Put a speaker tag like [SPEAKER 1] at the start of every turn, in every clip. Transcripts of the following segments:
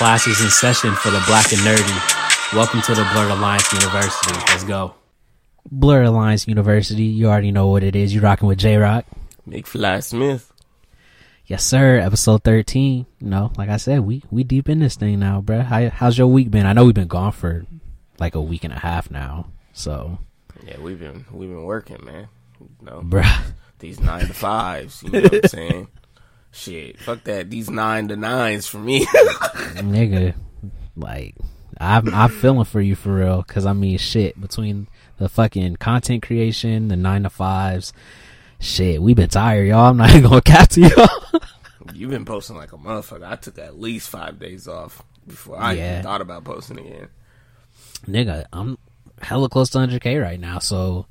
[SPEAKER 1] Classes in session for the black and nerdy. Welcome to the Blurred Alliance University. Let's go.
[SPEAKER 2] Blur Alliance University. You already know what it is. You're rocking with J Rock.
[SPEAKER 3] McFly Smith.
[SPEAKER 2] Yes, sir. Episode thirteen. You know, like I said, we we deep in this thing now, bruh. How, how's your week been? I know we've been gone for like a week and a half now. So,
[SPEAKER 3] Yeah, we've been we've been working, man. You know,
[SPEAKER 2] bruh.
[SPEAKER 3] these nine to fives. You know what I'm saying? Shit, fuck that. These nine to nines for me.
[SPEAKER 2] nigga, like I'm I'm feeling for you for real. Cause I mean, shit, between the fucking content creation, the nine to fives, shit, we been tired, y'all. I'm not even gonna cap to y'all.
[SPEAKER 3] You've been posting like a motherfucker. I took at least five days off before I
[SPEAKER 2] Yeah.
[SPEAKER 3] even thought about posting again.
[SPEAKER 2] nigga, I'm hella close to 100k right now, so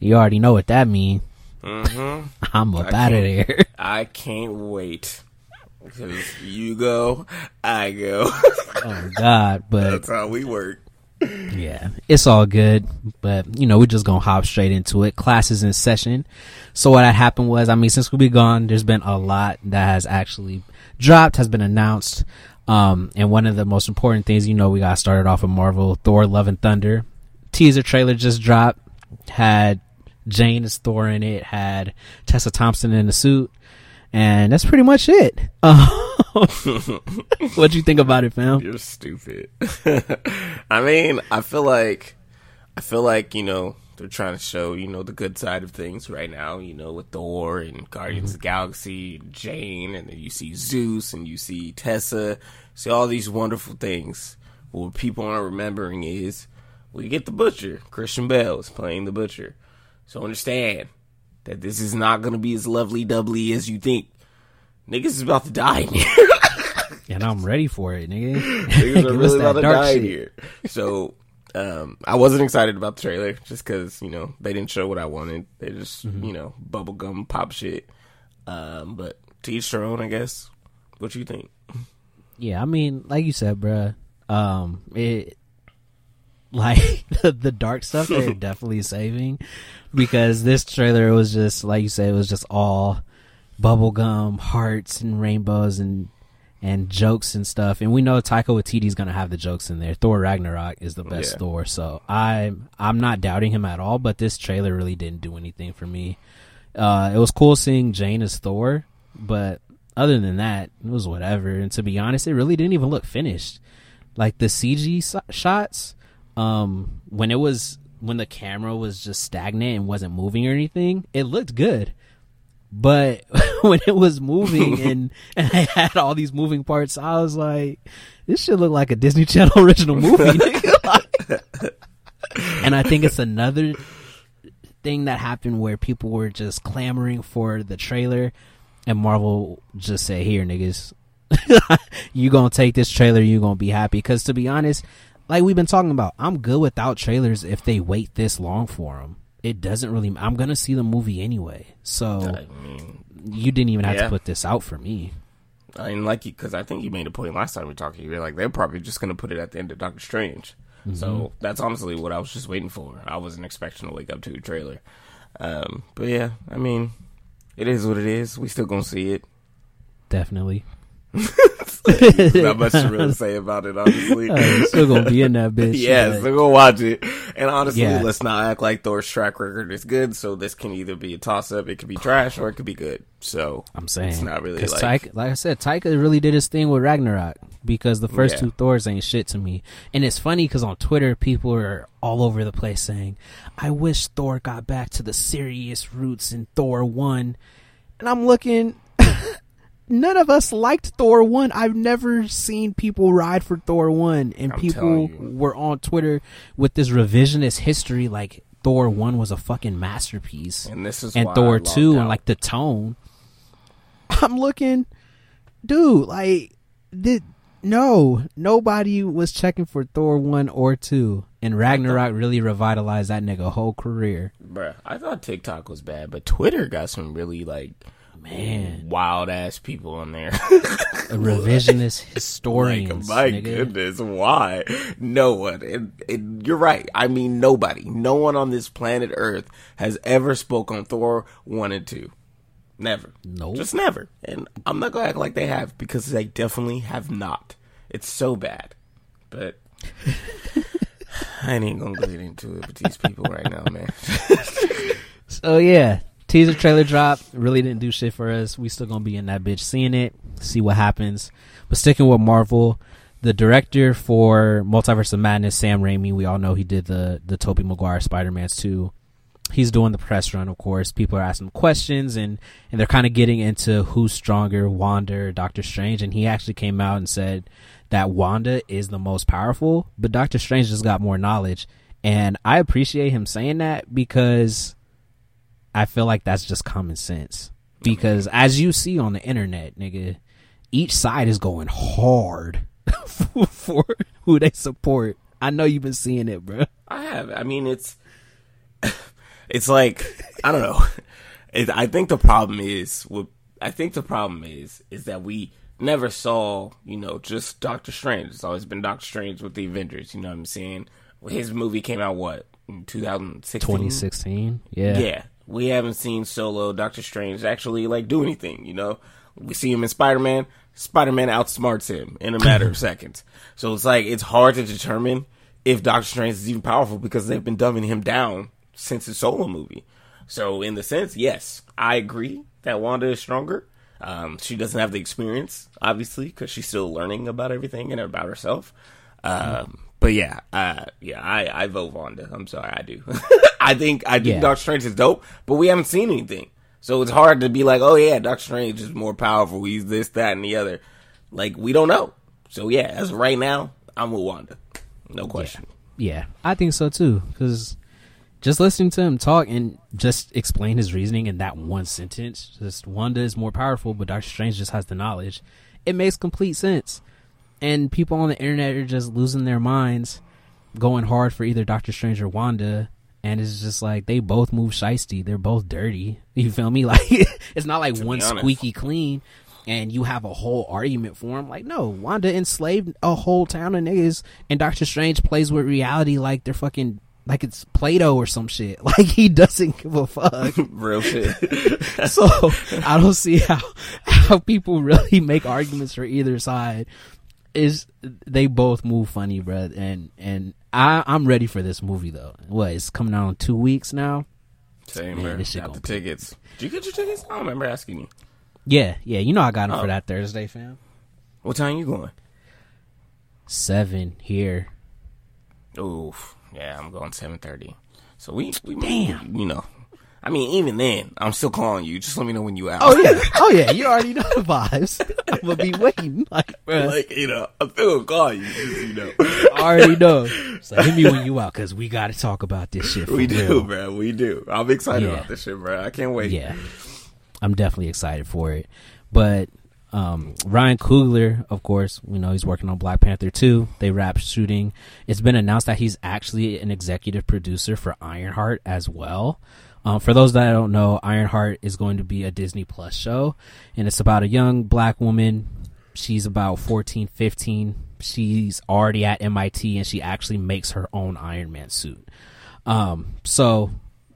[SPEAKER 2] you already know what that mean.
[SPEAKER 3] Hmm
[SPEAKER 2] I'm up out of there.
[SPEAKER 3] I can't wait. Because you go, I go.
[SPEAKER 2] oh God, but
[SPEAKER 3] That's how we work.
[SPEAKER 2] yeah, it's all good. But you know, we're just gonna hop straight into it. Classes in session. So what had happened was, I mean, since we be gone, there's been a lot that has actually dropped, has been announced. Um, and one of the most important things, you know, we got started off with Marvel Thor: Love and Thunder teaser trailer just dropped. Had Jane as Thor in it. Had Tessa Thompson in the suit. And that's pretty much it. Um, what'd you think about it, fam?
[SPEAKER 3] You're stupid. I mean, I feel like, I feel like you know they're trying to show you know the good side of things right now. You know with Thor and Guardians of the Galaxy, and Jane, and then you see Zeus and you see Tessa. See all these wonderful things. What people aren't remembering is we get the Butcher. Christian Bale is playing the Butcher. So understand that this is not going to be as lovely doubly as you think. Niggas is about to die in here.
[SPEAKER 2] And I'm ready for it, nigga.
[SPEAKER 3] Niggas are really about to die
[SPEAKER 2] shit.
[SPEAKER 3] here. So, um, I wasn't excited about the trailer just because you know they didn't show what I wanted. They just
[SPEAKER 2] Mm-hmm.
[SPEAKER 3] you know bubblegum pop shit. Um, but to each their own, I guess. What you think?
[SPEAKER 2] Yeah, I mean, like you said, bruh, um, it like the dark stuff they're definitely saving because this trailer was just like you said, it was just all bubblegum hearts and rainbows and and jokes and stuff. And we know Taika Waititi's gonna have the jokes in there. Thor Ragnarok is the best
[SPEAKER 3] Yeah.
[SPEAKER 2] Thor, so I'm I'm not doubting him at all. But this trailer really didn't do anything for me. Uh, it was cool seeing Jane as Thor, but other than that, it was whatever. And to be honest, it really didn't even look finished. Like the CG so- shots, um, when it was when the camera was just stagnant and wasn't moving or anything, it looked good. But when it was moving and and I had all these moving parts, I was like, this should look like a Disney Channel original movie. and I think it's another thing that happened where people were just clamoring for the trailer and Marvel just said, "Here, niggas, you gonna take this trailer, you gonna be happy." Because to be honest, like we've been talking about, I'm good without trailers if they wait this long for them. It doesn't really. I'm gonna see the movie anyway, so
[SPEAKER 3] I mean,
[SPEAKER 2] you didn't even have
[SPEAKER 3] Yeah.
[SPEAKER 2] to put this out for me.
[SPEAKER 3] I mean, like you because I think you made a point last time we talked. You were like they're probably just gonna put it at the end of Doctor Strange.
[SPEAKER 2] Mm-hmm.
[SPEAKER 3] So that's honestly what I was just waiting for. I wasn't expecting to wake up to a trailer. Um, but yeah, I mean, it is what it is. We still gonna see it.
[SPEAKER 2] Definitely,
[SPEAKER 3] Not much to really say about it, honestly.
[SPEAKER 2] Uh, still gonna be in that bitch.
[SPEAKER 3] yeah,
[SPEAKER 2] but-
[SPEAKER 3] gonna watch it. And honestly,
[SPEAKER 2] Yeah.
[SPEAKER 3] let's not act like Thor's track record is good. So this can either be a toss up, it could be trash, or it could be good. So
[SPEAKER 2] I'm saying
[SPEAKER 3] It's not really like-
[SPEAKER 2] Taika, like I said, Taika really did his thing with Ragnarok because the first
[SPEAKER 3] Yeah.
[SPEAKER 2] two Thors ain't shit to me, and it's funny because on Twitter people are all over the place saying, "I wish Thor got back to the serious roots in Thor one," and I'm looking. None of us liked Thor one. I've never seen people ride for Thor one, and
[SPEAKER 3] I'm
[SPEAKER 2] people were on Twitter with this revisionist history like Thor one was a fucking masterpiece
[SPEAKER 3] and this is
[SPEAKER 2] and Thor two and like the tone. I'm looking, dude. Like, did no nobody was checking for Thor one or two, and Ragnarok really revitalized that nigga whole career.
[SPEAKER 3] Bruh, I thought TikTok was bad, but Twitter got some really like
[SPEAKER 2] Man,
[SPEAKER 3] wild ass people on there.
[SPEAKER 2] a revisionist
[SPEAKER 3] like, my
[SPEAKER 2] nigga.
[SPEAKER 3] goodness, why? No one. And, and you're right. I mean, nobody. No one on this planet Earth has ever spoke on Thor one and two. Never.
[SPEAKER 2] Nope.
[SPEAKER 3] Just never. And I'm not gonna act like they have because they definitely have not. It's so bad, but I ain't gonna get into it with these people right now, man.
[SPEAKER 2] So yeah, teaser trailer drop really didn't do shit for us. We still gonna be in that bitch seeing it, see what happens. But sticking with Marvel, the director for Multiverse of Madness, Sam Raimi, we all know he did the the Tobey Maguire Spider Man's two. He's doing the press run, of course. People are asking questions, and and they're kind of getting into who's stronger, Wanda or Doctor Strange. And he actually came out and said that Wanda is the most powerful, but Doctor Strange just got more knowledge. And I appreciate him saying that because I feel like that's just common sense. Because as you see on the internet, nigga, each side is going hard for, for who they support. I know you've been seeing it, bro.
[SPEAKER 3] I have. I mean, it's it's like I don't know. It, I think the problem is what I think the problem is is that we never saw you know just Doctor Strange. It's always been Doctor Strange with the Avengers. You know what I'm saying? His movie came out what in 2016.
[SPEAKER 2] 2016, yeah,
[SPEAKER 3] Yeah, we haven't seen Solo, Doctor Strange actually like do anything. You know, we see him in Spider Man. Spider Man outsmarts him in a matter of seconds. So it's like it's hard to determine if Doctor Strange is even powerful because they've been dumbing him down since his solo movie. So in the sense, yes, I agree that Wanda is stronger. Um, she doesn't have the experience, obviously, because she's still learning about everything and about herself. Um, but yeah, uh, yeah, I, I vote Wanda. I'm sorry, I do. I think I think
[SPEAKER 2] Yeah.
[SPEAKER 3] Doctor Strange is dope, but we haven't seen anything, so it's hard to be like, oh yeah, Doctor Strange is more powerful. He's this, that, and the other. Like we don't know. So yeah, as of right now, I'm with Wanda. No question.
[SPEAKER 2] yeah, I think so too. Because just listening to him talk and just explain his reasoning in that one sentence, just Wanda is more powerful, but Doctor Strange just has the knowledge. It makes complete sense. And people on the internet are just losing their minds, going hard for either Doctor Strange or Wanda. And it's just like they both move shisty. They're both dirty. You feel me? Like it's not like one squeaky clean and you have a whole argument for him. Like, no, Wanda enslaved a whole town of niggas and Doctor Strange plays with reality like they're fucking like it's Play-Doh or some shit. Like he doesn't give a fuck.
[SPEAKER 3] Real shit.
[SPEAKER 2] so I don't see how how people really make arguments for either side. Is they both move funny, bruh, and and I I'm ready for this movie though. What it's coming out in two weeks now.
[SPEAKER 3] Same,
[SPEAKER 2] Man,
[SPEAKER 3] bro.
[SPEAKER 2] this shit
[SPEAKER 3] Got the tickets. Did you get your tickets? I don't remember asking you.
[SPEAKER 2] Yeah, yeah, you know I got them
[SPEAKER 3] Oh.
[SPEAKER 2] for that Thursday, fam.
[SPEAKER 3] What time you going?
[SPEAKER 2] Seven here.
[SPEAKER 3] Oof. Yeah, I'm going seven thirty. So we, we
[SPEAKER 2] Damn.
[SPEAKER 3] you know. I mean, even then, I'm still calling you. Just let me know when you out.
[SPEAKER 2] Oh yeah, oh yeah, you already know the vibes. I'm gonna be waiting, like, bruh,
[SPEAKER 3] like you know, I'm still gonna call you. Just, you know,
[SPEAKER 2] I already know. So hit me when you out, cause we got to talk about this shit. For
[SPEAKER 3] we do,
[SPEAKER 2] real.
[SPEAKER 3] bro. We do. I'm excited
[SPEAKER 2] Yeah.
[SPEAKER 3] about this shit, bro. I can't wait.
[SPEAKER 2] Yeah, I'm definitely excited for it. But um, Ryan Coogler, of course, we know he's working on Black Panther 2. They wrapped shooting. It's been announced that he's actually an executive producer for Ironheart as well. Um, for those that don't know, Ironheart is going to be a Disney Plus show, and it's about a young black woman. She's about 14, 15. She's already at MIT, and she actually makes her own Iron Man suit. Um, so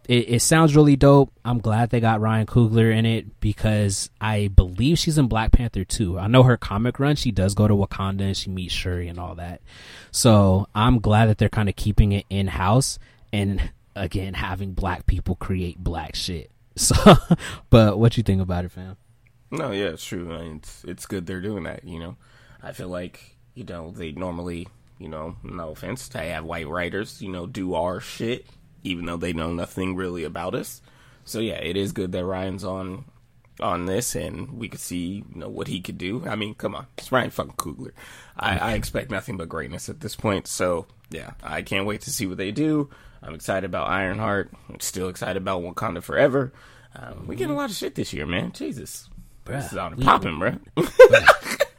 [SPEAKER 2] it, it sounds really dope. I'm glad they got Ryan Coogler in it because I believe she's in Black Panther too. I know her comic run. She does go to Wakanda and she meets Shuri and all that. So I'm glad that they're kind of keeping it in house and again having black people create black shit. So, but what you think about it, fam?
[SPEAKER 3] No, yeah, it's true. I mean, it's it's good they're doing that. You know, I feel like you know they normally, you know, no offense, they have white writers, you know, do our shit, even though they know nothing really about us. So yeah, it is good that Ryan's on on this, and we could see you know what he could do. I mean, come on, it's Ryan fucking Coogler. I, I expect nothing but greatness at this point. So yeah, I can't wait to see what they do. I'm excited about Ironheart. I'm still excited about Wakanda Forever. Um, we getting a lot of shit this year, man. Jesus,
[SPEAKER 2] Bruh,
[SPEAKER 3] this is
[SPEAKER 2] we-
[SPEAKER 3] popping, bro.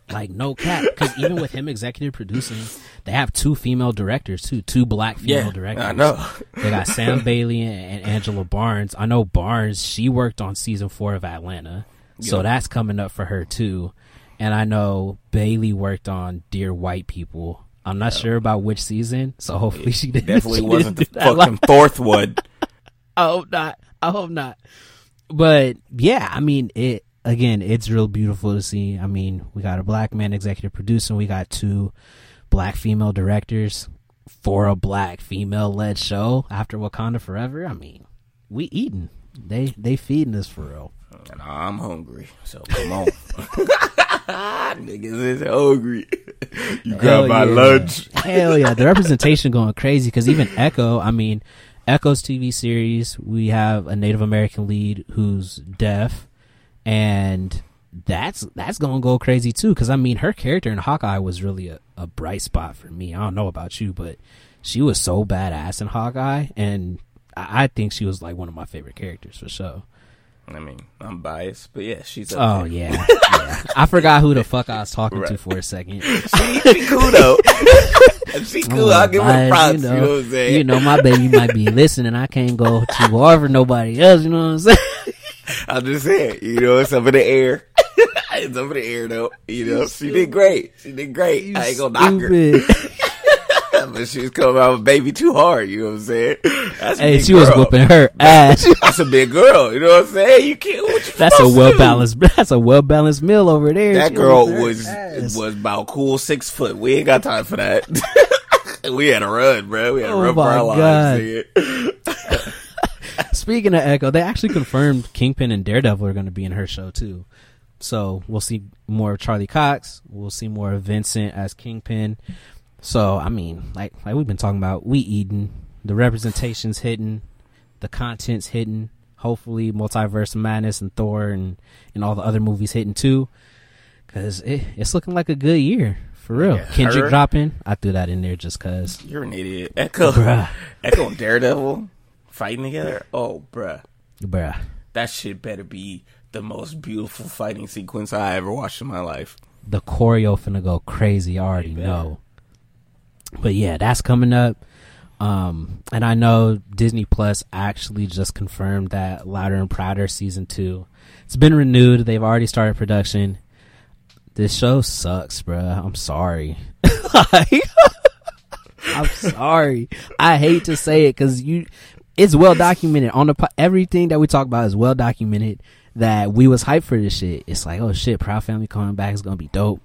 [SPEAKER 2] Like no cap, because even with him executive producing, they have two female directors too, two black female directors.
[SPEAKER 3] I know.
[SPEAKER 2] They got Sam Bailey and, Angela Barnes. I know Barnes, she worked on season four of Atlanta. So
[SPEAKER 3] Yeah.
[SPEAKER 2] that's coming up for her too. And I know Bailey worked on Dear White People. I'm not sure about which season, so hopefully she didn't.
[SPEAKER 3] Definitely
[SPEAKER 2] she
[SPEAKER 3] wasn't the
[SPEAKER 2] didn't that
[SPEAKER 3] fucking fourth one.
[SPEAKER 2] I hope not. I hope not. But yeah, I mean it again, it's real beautiful to see. I mean, we got a black man executive producer, we got two black female directors for a black female led show after Wakanda Forever. I mean, we eating. They they feeding us for real.
[SPEAKER 3] And I'm hungry, so come on. Niggas is hungry. You
[SPEAKER 2] Hell
[SPEAKER 3] got my
[SPEAKER 2] yeah.
[SPEAKER 3] lunch.
[SPEAKER 2] Hell yeah, the representation going crazy because even Echo, I mean, Echo's TV series, we have a Native American lead who's deaf, and that's that's gonna go crazy too. Because I mean, her character in Hawkeye was really a, a bright spot for me. I don't know about you, but she was so badass in Hawkeye, and I, I think she was like one of my favorite characters for sure.
[SPEAKER 3] I mean, I'm biased, but yeah, she's up
[SPEAKER 2] Oh yeah, yeah. I forgot who the fuck I was talking to for a second.
[SPEAKER 3] She, she cool though. she cool. I'll give her props. You know, what I'm saying?
[SPEAKER 2] you know, my baby might be listening. I can't go too hard for nobody else. You know what I'm saying?
[SPEAKER 3] I'm just saying. You know, it's up in the air. it's up in the air though. You know, she did great. She did great. I ain't gonna knock her. But she was coming out with baby too hard. You know what I'm saying? That's a
[SPEAKER 2] hey, she was
[SPEAKER 3] girl.
[SPEAKER 2] whooping her ass.
[SPEAKER 3] That's a big girl. You know what I'm saying? You can't. You
[SPEAKER 2] That's a well balanced. That's a well balanced meal over there.
[SPEAKER 3] That
[SPEAKER 2] She
[SPEAKER 3] girl was
[SPEAKER 2] ass.
[SPEAKER 3] was about cool six foot. We ain't got time for that. we had a run, bro. We had
[SPEAKER 2] Oh
[SPEAKER 3] run for our
[SPEAKER 2] God.
[SPEAKER 3] lives.
[SPEAKER 2] Speaking of Echo, they actually confirmed Kingpin and Daredevil are going to be in her show too. So we'll see more of Charlie Cox. We'll see more of Vincent as Kingpin. So I mean, like like we've been talking about, we eating the representations hitting, the content's hitting. Hopefully, Multiverse Madness and Thor and and all the other movies hitting too. Cause it, it's looking like a good year for real.
[SPEAKER 3] Yeah,
[SPEAKER 2] Kendrick
[SPEAKER 3] her-
[SPEAKER 2] dropping, I threw that in there just cause.
[SPEAKER 3] You're an idiot. Echo,
[SPEAKER 2] Bruh.
[SPEAKER 3] Echo and Daredevil fighting together. Oh, bruh.
[SPEAKER 2] Bruh.
[SPEAKER 3] That shit better be the most beautiful fighting sequence I ever watched in my life.
[SPEAKER 2] the choreo finna go crazy. I already know. But yeah, that's coming up. Um, and I know Disney Plus actually just confirmed that Louder and Prouder season two. It's been renewed. They've already started production. This show sucks, bruh. I'm sorry. I'm sorry. I hate to say it because you, it's well documented on the everything that we talk about is well documented. That we was hyped for this shit. It's like, oh shit, Proud Family coming back is gonna be dope.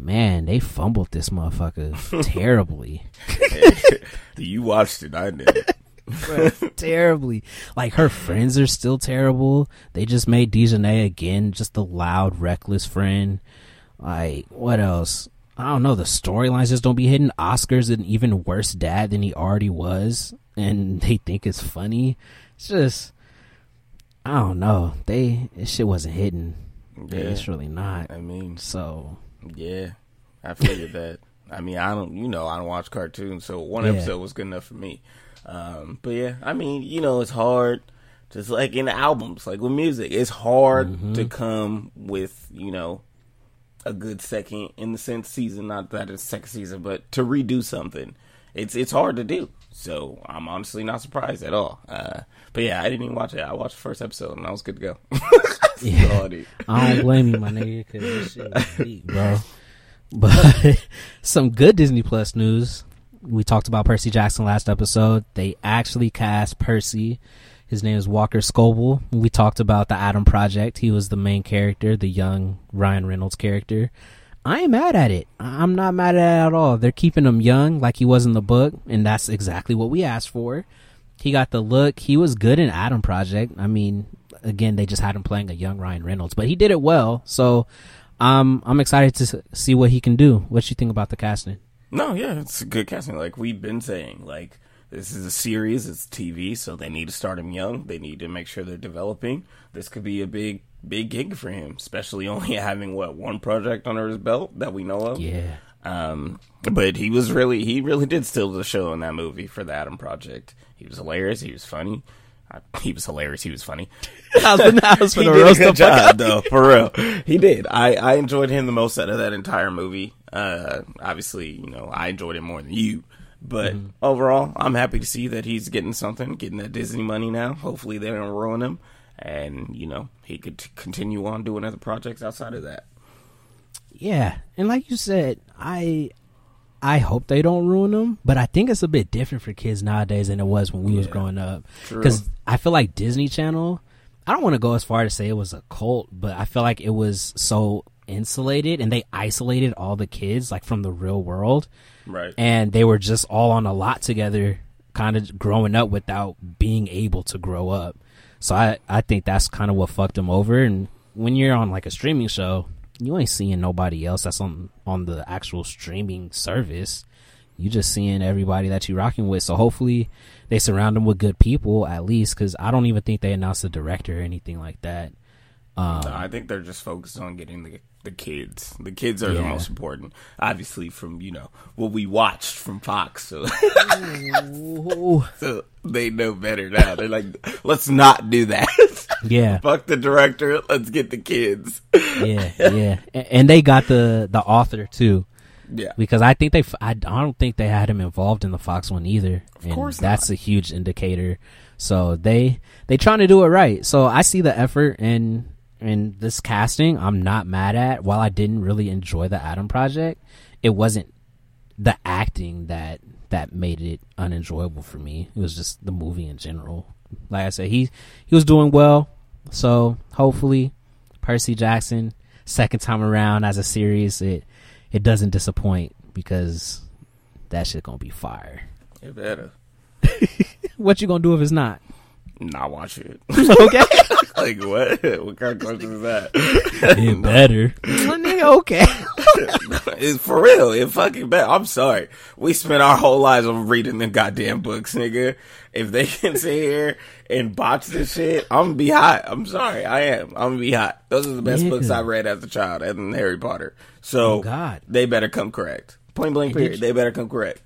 [SPEAKER 2] Man, they fumbled this motherfucker terribly,
[SPEAKER 3] You watched it, I did.
[SPEAKER 2] terribly. Like her friends are still terrible. They just made Dijonay again just a loud, reckless friend. Like what else? I don't know. The storylines just don't be hidden. Oscar's an even worse dad than he already was, and they think it's funny. It's just, I don't know. They this shit wasn't hidden.
[SPEAKER 3] Yeah.
[SPEAKER 2] It's really not.
[SPEAKER 3] I mean,
[SPEAKER 2] So
[SPEAKER 3] yeah, I figured that. I mean, I don't, you know, I don't watch cartoons, so one
[SPEAKER 2] Yeah.
[SPEAKER 3] episode was good enough for me. Um, but yeah, I mean, you know, it's hard. Just like in albums, like with music, it's hard
[SPEAKER 2] Mm-hmm.
[SPEAKER 3] to come with, you know, a good second in the sense season. Not that it's second season, but to redo something, it's it's hard to do. So I'm honestly not surprised at all. Uh, but yeah, I didn't even watch it. I watched the first episode and I was good to go. All I
[SPEAKER 2] don't blame you, my nigga, because this shit was deep, bro. But some good Disney Plus news. We talked about Percy Jackson last episode. They actually cast Percy. His name is Walker Scobell. We talked about the Adam Project. He was the main character, the young Ryan Reynolds character. I ain't mad at it. I'm not mad at it at all. They're keeping him young like he was in the book, and that's exactly what we asked for. He got the look. He was good in Adam Project. I mean, again, they just had him playing a young Ryan Reynolds, but he did it well. So, um, I'm excited to see what he can do. What you think about the casting?
[SPEAKER 3] No, yeah, it's a good casting. Like we've been saying, like this is a series, it's TV, so they need to start him young. They need to make sure they're developing. This could be a big, big gig for him, especially only having what one project under his belt that we know of.
[SPEAKER 2] Yeah,
[SPEAKER 3] Um, but he was really, he really did steal the show in that movie for the Adam Project. He was hilarious. He was funny. I, he was hilarious. He was funny.
[SPEAKER 2] I was, I was
[SPEAKER 3] he did a good
[SPEAKER 2] the fuck
[SPEAKER 3] job, though, for real. He did. I, I enjoyed him the most out of that entire movie. Uh, obviously, you know, I enjoyed it more than you. But
[SPEAKER 2] Mm-hmm.
[SPEAKER 3] overall, I'm happy to see that he's getting something, getting that Disney money now. Hopefully, they don't ruin him, and you know, he could t- continue on doing other projects outside of that.
[SPEAKER 2] Yeah, and like you said, I I hope they don't ruin them, but I think it's a bit different for kids nowadays than it was when we was growing up. Because I feel like Disney Channel, I don't want to go as far to say it was a cult, but I feel like it was so insulated and they isolated all the kids like from the real world.
[SPEAKER 3] Right.
[SPEAKER 2] And they were just all on a lot together, kind of growing up without being able to grow up. So I, I think that's kind of what fucked them over. And when you're on like a streaming show, you ain't seeing nobody else that's on on the actual streaming service. You just seeing everybody that you're rocking with. So hopefully they surround them with good people at least, because I don't even think they announced a director or anything like that. Um,
[SPEAKER 3] No, I think they're just focused on getting the the kids. The kids are the most important. Obviously, from you know what we watched from Fox, so, so they know better now. They're like, let's not do that.
[SPEAKER 2] yeah,
[SPEAKER 3] Fuck the director. Let's get the kids.
[SPEAKER 2] yeah, yeah, and they got the the author too.
[SPEAKER 3] Yeah.
[SPEAKER 2] because I think they, I don't think they had him involved in the Fox one either. Of
[SPEAKER 3] course
[SPEAKER 2] that's a huge indicator. So they they trying to do it right. So I see the effort and and this casting. I'm not mad at. While I didn't really enjoy the Adam Project, it wasn't the acting that that made it unenjoyable for me. It was just the movie in general. Like I said, he he was doing well. So hopefully, Percy Jackson second time around as a series, it it doesn't disappoint because that shit gonna be fire.
[SPEAKER 3] It better
[SPEAKER 2] What you gonna do if it's not?
[SPEAKER 3] not watch it.
[SPEAKER 2] Okay,
[SPEAKER 3] like what? What kind of question is that?
[SPEAKER 2] it better. Nigga, okay.
[SPEAKER 3] It's for real. It fucking better. I'm sorry. We spent our whole lives on reading them goddamn books, nigga. If they can sit here and botch this shit, I'm gonna be hot. I'm sorry. I am. I'm gonna be hot. Those are the best
[SPEAKER 2] Nigga.
[SPEAKER 3] books I read as a child, and Harry Potter. So
[SPEAKER 2] Oh, God.
[SPEAKER 3] they better come correct. Point blank. Period.
[SPEAKER 2] you-
[SPEAKER 3] They better come correct.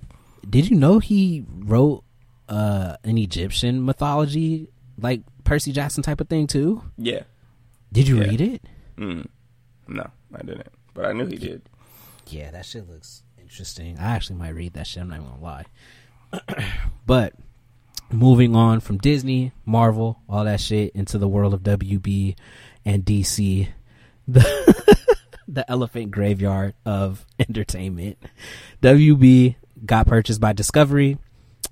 [SPEAKER 2] Did you know he wrote uh an Egyptian mythology like Percy Jackson type of thing too?
[SPEAKER 3] Yeah.
[SPEAKER 2] Did you
[SPEAKER 3] Yeah.
[SPEAKER 2] read it?
[SPEAKER 3] Mm. No, I didn't. But I knew he did.
[SPEAKER 2] Yeah, that shit looks interesting. I actually might read that shit. I'm not even gonna lie. but moving on from Disney, Marvel, all that shit into the world of WB and DC, the the elephant graveyard of entertainment. WB got purchased by Discovery,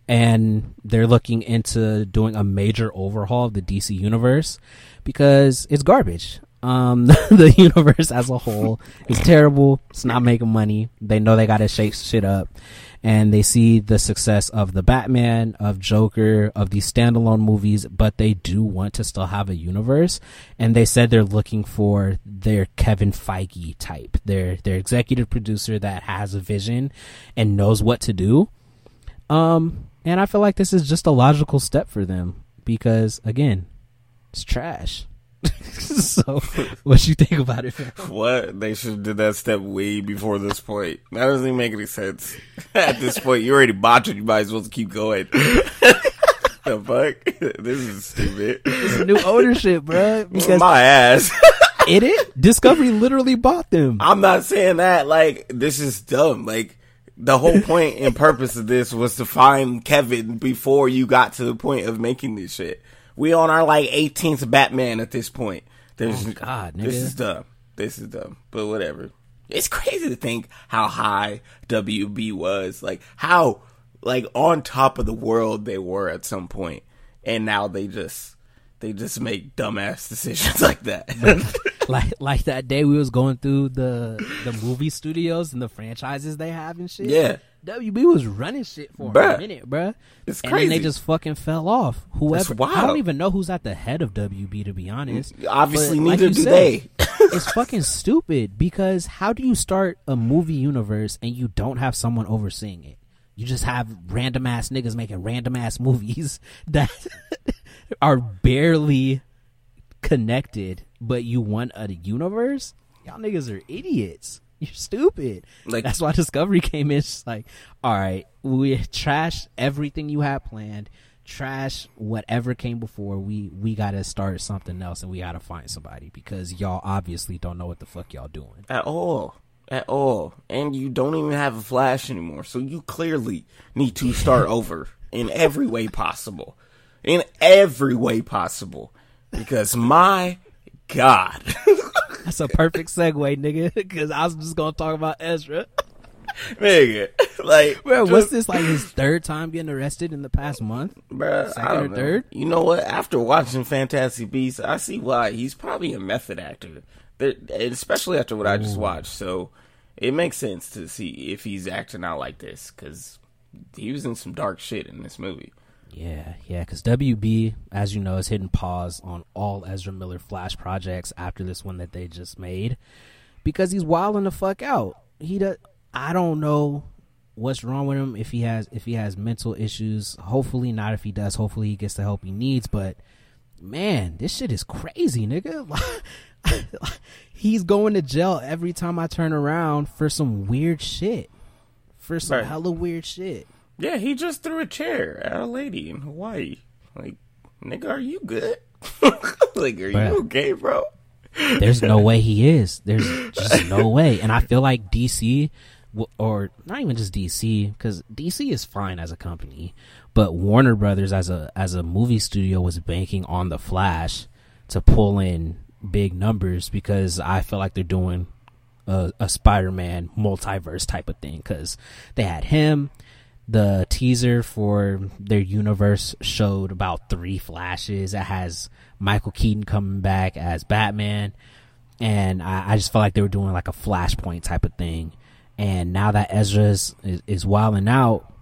[SPEAKER 2] and they're looking into doing a major overhaul of the DC universe because it's garbage. Um, the universe as a whole is terrible. It's not making money. They know they got to shake shit up, and they see the success of the Batman, of Joker, of these standalone movies, but they do want to still have a universe. And they said they're looking for their Kevin Feige type, their their executive producer that has a vision and knows what to do. Um, and I feel like this is just a logical step for them because again, it's trash. so, what you think about it?
[SPEAKER 3] What? They should have did that step way before this point. That doesn't even make any sense. At this point, you already botched it. You might as well keep going. the fuck? This is stupid.
[SPEAKER 2] It's new ownership, bro. Because
[SPEAKER 3] My ass.
[SPEAKER 2] it is Discovery literally bought them.
[SPEAKER 3] I'm not saying that. Like, this is dumb. Like, the whole point and purpose of this was to find Kevin before you got to the point of making this shit. We on our like 18th Batman at this point. There's,
[SPEAKER 2] Oh, God,
[SPEAKER 3] this is dumb. This is dumb. But whatever. It's crazy to think how high WB was. Like how like on top of the world they were at some point, and now they just they just make dumbass decisions like that.
[SPEAKER 2] Like like that day we was going through the the movie studios and the franchises they have and shit.
[SPEAKER 3] Yeah.
[SPEAKER 2] WB was running shit for a minute, bruh.
[SPEAKER 3] It's
[SPEAKER 2] and then they just fucking fell off. Whoever,
[SPEAKER 3] wild.
[SPEAKER 2] I don't even know who's at the head of WB to be honest.
[SPEAKER 3] Mm, obviously,
[SPEAKER 2] But
[SPEAKER 3] neither
[SPEAKER 2] you
[SPEAKER 3] do
[SPEAKER 2] said,
[SPEAKER 3] they.
[SPEAKER 2] it's fucking stupid because how do you start a movie universe and you don't have someone overseeing it? You just have random ass niggas making random ass movies that are barely connected, but you want a universe? Y'all niggas are idiots. You're stupid.
[SPEAKER 3] Like-
[SPEAKER 2] That's why Discovery came in. It's like, all right, we trash everything you had planned, trash whatever came before. We we gotta start something else, and we gotta find somebody because y'all obviously don't know what the fuck y'all doing.
[SPEAKER 3] At all. At all. And you don't even have a flash anymore. So you clearly need to start over in every way possible. In every way possible. Because my God.
[SPEAKER 2] That's a perfect segue, nigga. Because I was just gonna talk about Ezra.
[SPEAKER 3] nigga. Like,
[SPEAKER 2] Bro, what's this like his third time getting arrested in the past month?
[SPEAKER 3] Bruh,
[SPEAKER 2] Second or
[SPEAKER 3] know.
[SPEAKER 2] third?
[SPEAKER 3] You know what? After watching Fantastic Beasts, I see why. He's probably a method actor, especially after what I just watched. So it makes sense to see if he's acting out like this because he was in some dark shit in this movie.
[SPEAKER 2] Yeah, yeah, because WB, as you know, is hitting pause on all Ezra Miller Flash projects after this one that they just made because he's wilding the fuck out. He does. I don't know what's wrong with him if he has if he has mental issues. Hopefully not. If he does, hopefully he gets the help he needs. But man, this shit is crazy, nigga. he's going to jail every time I turn around for some weird shit. For some
[SPEAKER 3] Right.
[SPEAKER 2] hella weird shit.
[SPEAKER 3] Yeah, he just threw a chair at a lady in Hawaii. Like, nigga, are you good? like, are
[SPEAKER 2] Bruh.
[SPEAKER 3] you okay, bro?
[SPEAKER 2] There's no way he is. There's just no way. And I feel like DC, or not even just DC, because DC is fine as a company, but Warner Brothers as a as a movie studio was banking on the Flash to pull in big numbers because I feel like they're doing a, a Spider-Man multiverse type of thing because they had him. The teaser for their universe showed about three flashes. It has Michael Keaton coming back as Batman, and I, I just felt like they were doing like a Flashpoint type of thing. And now that Ezra is, is, wilding out,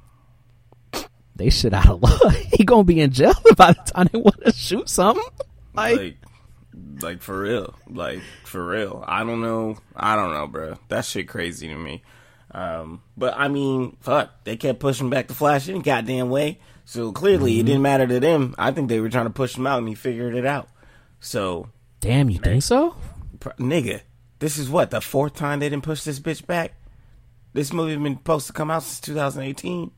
[SPEAKER 2] they shit out of luck. he gonna be in jail by the time they want to shoot something. Like,
[SPEAKER 3] like like for real like for real i don't know i don't know bro that shit crazy to me um but i mean fuck they kept pushing back the flash any goddamn way. So clearly it didn't matter to them. I think they were trying to push him out and he figured it out. So
[SPEAKER 2] damn, you think so?
[SPEAKER 3] pr- nigga this is what the fourth time they didn't push this bitch back? This movie been supposed to come out since 2018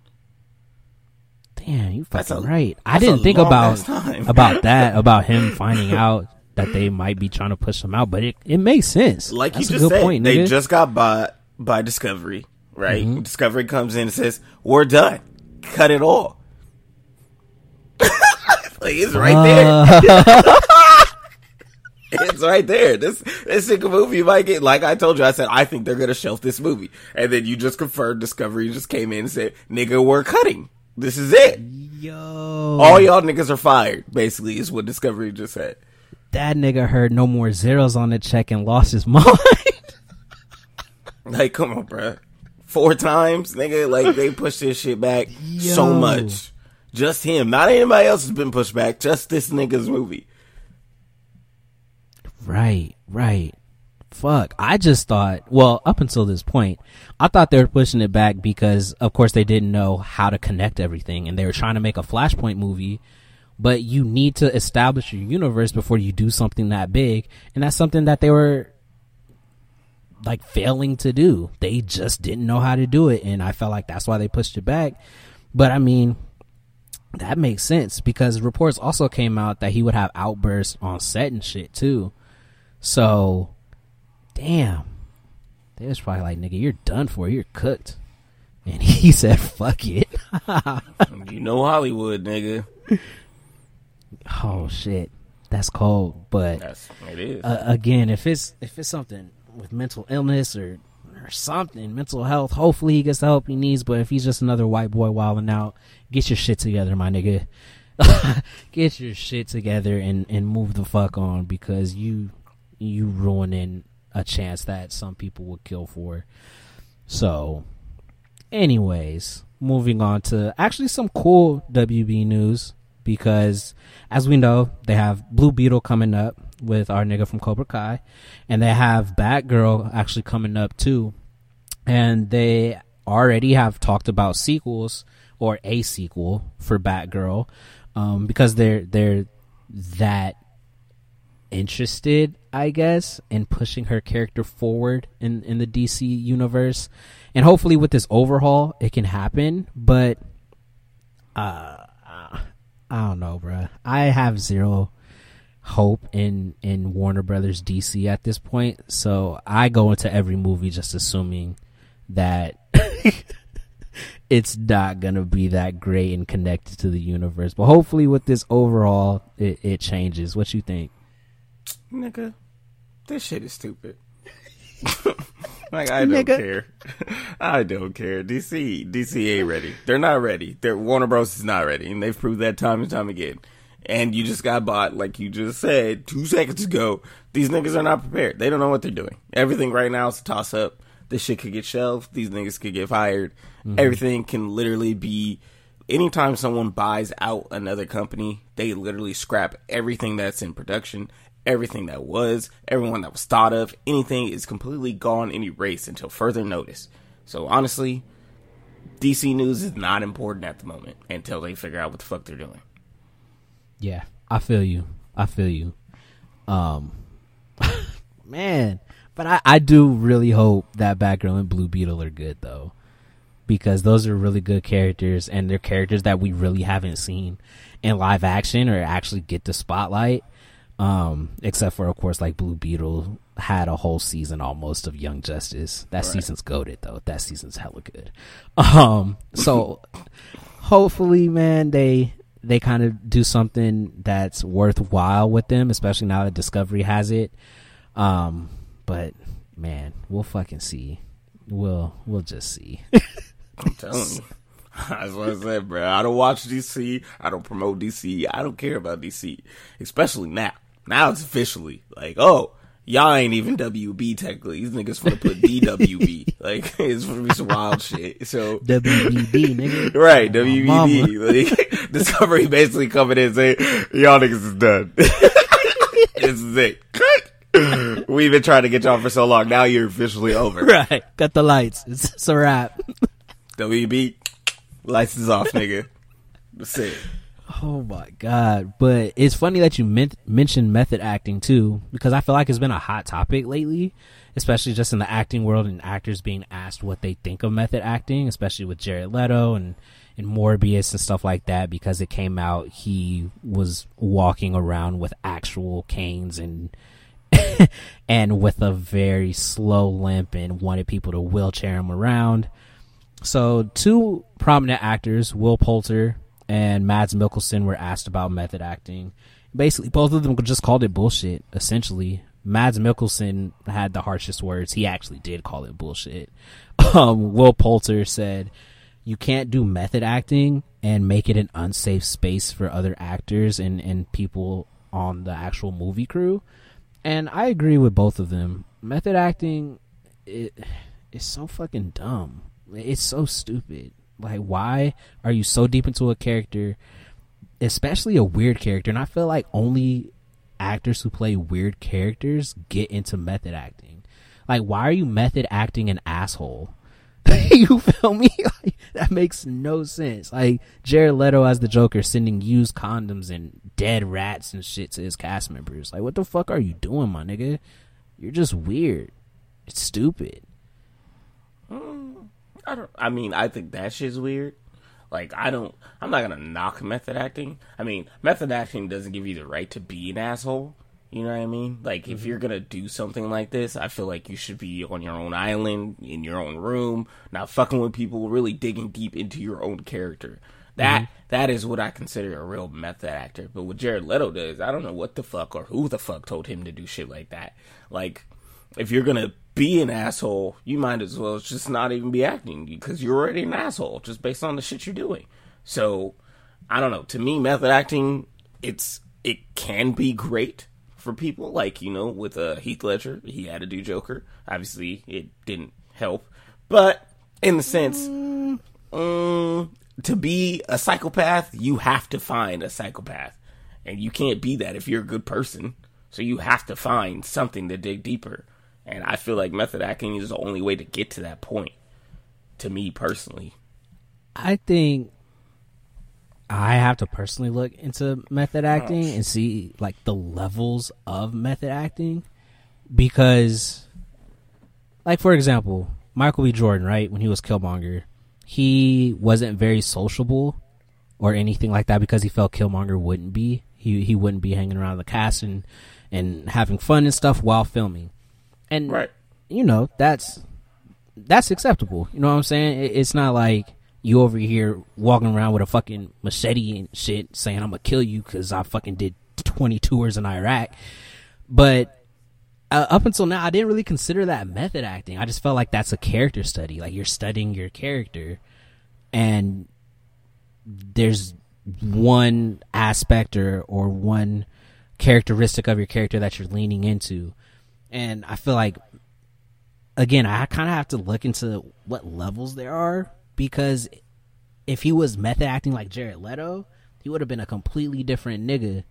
[SPEAKER 2] Damn, you fucking
[SPEAKER 3] a-
[SPEAKER 2] right. I didn't think about about that about him finding out that they might be trying to push him out, but it, it makes sense.
[SPEAKER 3] like
[SPEAKER 2] That's
[SPEAKER 3] you
[SPEAKER 2] a
[SPEAKER 3] just
[SPEAKER 2] good
[SPEAKER 3] said,
[SPEAKER 2] point,
[SPEAKER 3] they just got bought by Discovery, right?
[SPEAKER 2] Mm-hmm.
[SPEAKER 3] Discovery comes in and says, "We're done, cut it all." like it's right there. it's right there. This this movie might get like I told you. I said I think they're gonna shelf this movie, and then you just confirmed Discovery just came in and said, "Nigga, we're cutting. This is it.
[SPEAKER 2] Yo,
[SPEAKER 3] All y'all niggas are fired." Basically, is what Discovery just said.
[SPEAKER 2] that nigga heard no more zeros on the check and lost his mind.
[SPEAKER 3] Like, come on, bro. Four times, nigga. Like they pushed this shit back so much. Just him, not anybody else has been pushed back. Just this nigga's movie.
[SPEAKER 2] right, right. Fuck. I just thought, well, up until this point, I thought they were pushing it back because, of course, they didn't know how to connect everything and they were trying to make a Flashpoint movie. But you need to establish your universe before you do something that big. And that's something that they were like failing to do. They just didn't know how to do it. And I felt like that's why they pushed it back. But I mean, that makes sense because reports also came out that he would have outbursts on set and shit too. So, damn. They was probably like, nigga, you're done for. You're cooked. And he said, fuck it.
[SPEAKER 3] You know Hollywood, nigga.
[SPEAKER 2] oh, shit. That's cold. But
[SPEAKER 3] That's it is.
[SPEAKER 2] uh, again, if it's if it's something with mental illness or or something, mental health, hopefully he gets the help he needs. But if he's just another white boy wilding out, get your shit together, my nigga. get your shit together and and move the fuck on because you you ruining a chance that some people would kill for. So, anyways, moving on to actually some cool WB news because as we know, they have Blue Beetle coming up with our nigga from Cobra Kai, and they have Batgirl actually coming up too, and they already have talked about sequels or a sequel for Batgirl, um, because they're they're that interested, I guess, in pushing her character forward in in the DC universe, and hopefully with this overhaul, it can happen. But uh, I don't know, bruh. I have zero hope in in Warner Brothers DC at this point, so I go into every movie just assuming that. It's not gonna be that great and connected to the universe, but hopefully with this overall, it, it changes. What you think?
[SPEAKER 3] nigga, this shit is stupid. Like I don't
[SPEAKER 2] Nigga.
[SPEAKER 3] care. I don't care. DC DC ain't ready. They're not ready. They're Warner Bros is not ready, and they've proved that time and time again. And you just got bought, like you just said two seconds ago. These niggas are not prepared. They don't know what they're doing. Everything right now is a toss up. This shit could get shelved. These niggas could get fired. Mm-hmm. Everything can literally be. Anytime someone buys out another company, they literally scrap everything that's in production, everything that was, everyone that was thought of, anything is completely gone and erased until further notice. So honestly, DC news is not important at the moment until they figure out what the fuck they're doing.
[SPEAKER 2] Yeah, I feel you. I feel you. Um, man, but I, I do really hope that Batgirl and Blue Beetle are good though, because those are really good characters and they're characters that we really haven't seen in live action or actually get the spotlight. Um, except for of course like Blue Beetle had a whole season almost of Young Justice. That season's goaded though. That season's hella good. Um, so hopefully, man, they they kind of do something that's worthwhile with them, especially now that Discovery has it. Um, but man, we'll fucking see. We'll we'll just see.
[SPEAKER 3] I'm telling you. That's what I said, bro. I don't watch DC. I don't promote DC. I don't care about DC, especially now. Now it's officially like, oh, y'all ain't even WB technically. These niggas want to put DWB. like, it's gonna be some wild shit. So,
[SPEAKER 2] WBD, nigga.
[SPEAKER 3] right. WBD. Like, Discovery basically coming in saying, y'all niggas is done. this is it. Cut. We've been trying to get y'all for so long. Now you're officially over.
[SPEAKER 2] Right, cut the lights. It's, it's a wrap.
[SPEAKER 3] WB, lights is off, nigga. That's it.
[SPEAKER 2] Oh my god! But it's funny that you men- mentioned method acting too, because I feel like it's been a hot topic lately, especially just in the acting world and actors being asked what they think of method acting, especially with Jared Leto and and Morbius and stuff like that. Because it came out he was walking around with actual canes and and with a very slow limp and wanted people to wheelchair him around. So, two prominent actors, Will Poulter and Mads Mikkelsen, were asked about method acting. Basically, both of them just called it bullshit, essentially. Mads Mikkelsen had the harshest words. He actually did call it bullshit. Um, Will Poulter said, You can't do method acting and make it an unsafe space for other actors and, and people on the actual movie crew. And I agree with both of them. Method acting, it, it's so fucking dumb. It's so stupid. Like, why are you so deep into a character, especially a weird character? And I feel like only actors who play weird characters get into method acting. Like, why are you method acting an asshole? you feel me? Like, that makes no sense. Like Jared Leto as the Joker sending used condoms and dead rats and shit to his cast members. Like, what the fuck are you doing, my nigga? You're just weird. It's stupid.
[SPEAKER 3] Um, I don't. I mean, I think that shit's weird. Like, I don't. I'm not gonna knock method acting. I mean, method acting doesn't give you the right to be an asshole. You know what I mean? Like, if mm-hmm. you're gonna do something like this, I feel like you should be on your own island, in your own room, not fucking with people, really digging deep into your own character. That mm-hmm. that is what I consider a real method actor. But what Jared Leto does, I don't know what the fuck or who the fuck told him to do shit like that. Like, if you're gonna be an asshole, you might as well just not even be acting because you're already an asshole just based on the shit you're doing. So, I don't know. To me, method acting, it's it can be great for people. Like you know, with uh, Heath Ledger, he had to do Joker. Obviously, it didn't help, but in the sense, mm, to be a psychopath, you have to find a psychopath, and you can't be that if you're a good person. So you have to find something to dig deeper. And I feel like method acting is the only way to get to that point. To me personally,
[SPEAKER 2] I think I have to personally look into method acting and see like the levels of method acting because like for example, Michael B. Jordan, right, when he was Killmonger, he wasn't very sociable or anything like that because he felt Killmonger wouldn't be. He he wouldn't be hanging around the cast and and having fun and stuff while filming. And
[SPEAKER 3] Right.
[SPEAKER 2] you know, that's that's acceptable. You know what I'm saying? It's not like you over here walking around with a fucking machete and shit saying I'm gonna kill you because I fucking did 20 tours in Iraq. But uh, up until now, I didn't really consider that method acting. I just felt like that's a character study. Like you're studying your character, and there's one aspect or or one characteristic of your character that you're leaning into, and I feel like again, I kind of have to look into what levels there are because if he was method acting like Jared Leto, he would have been a completely different nigga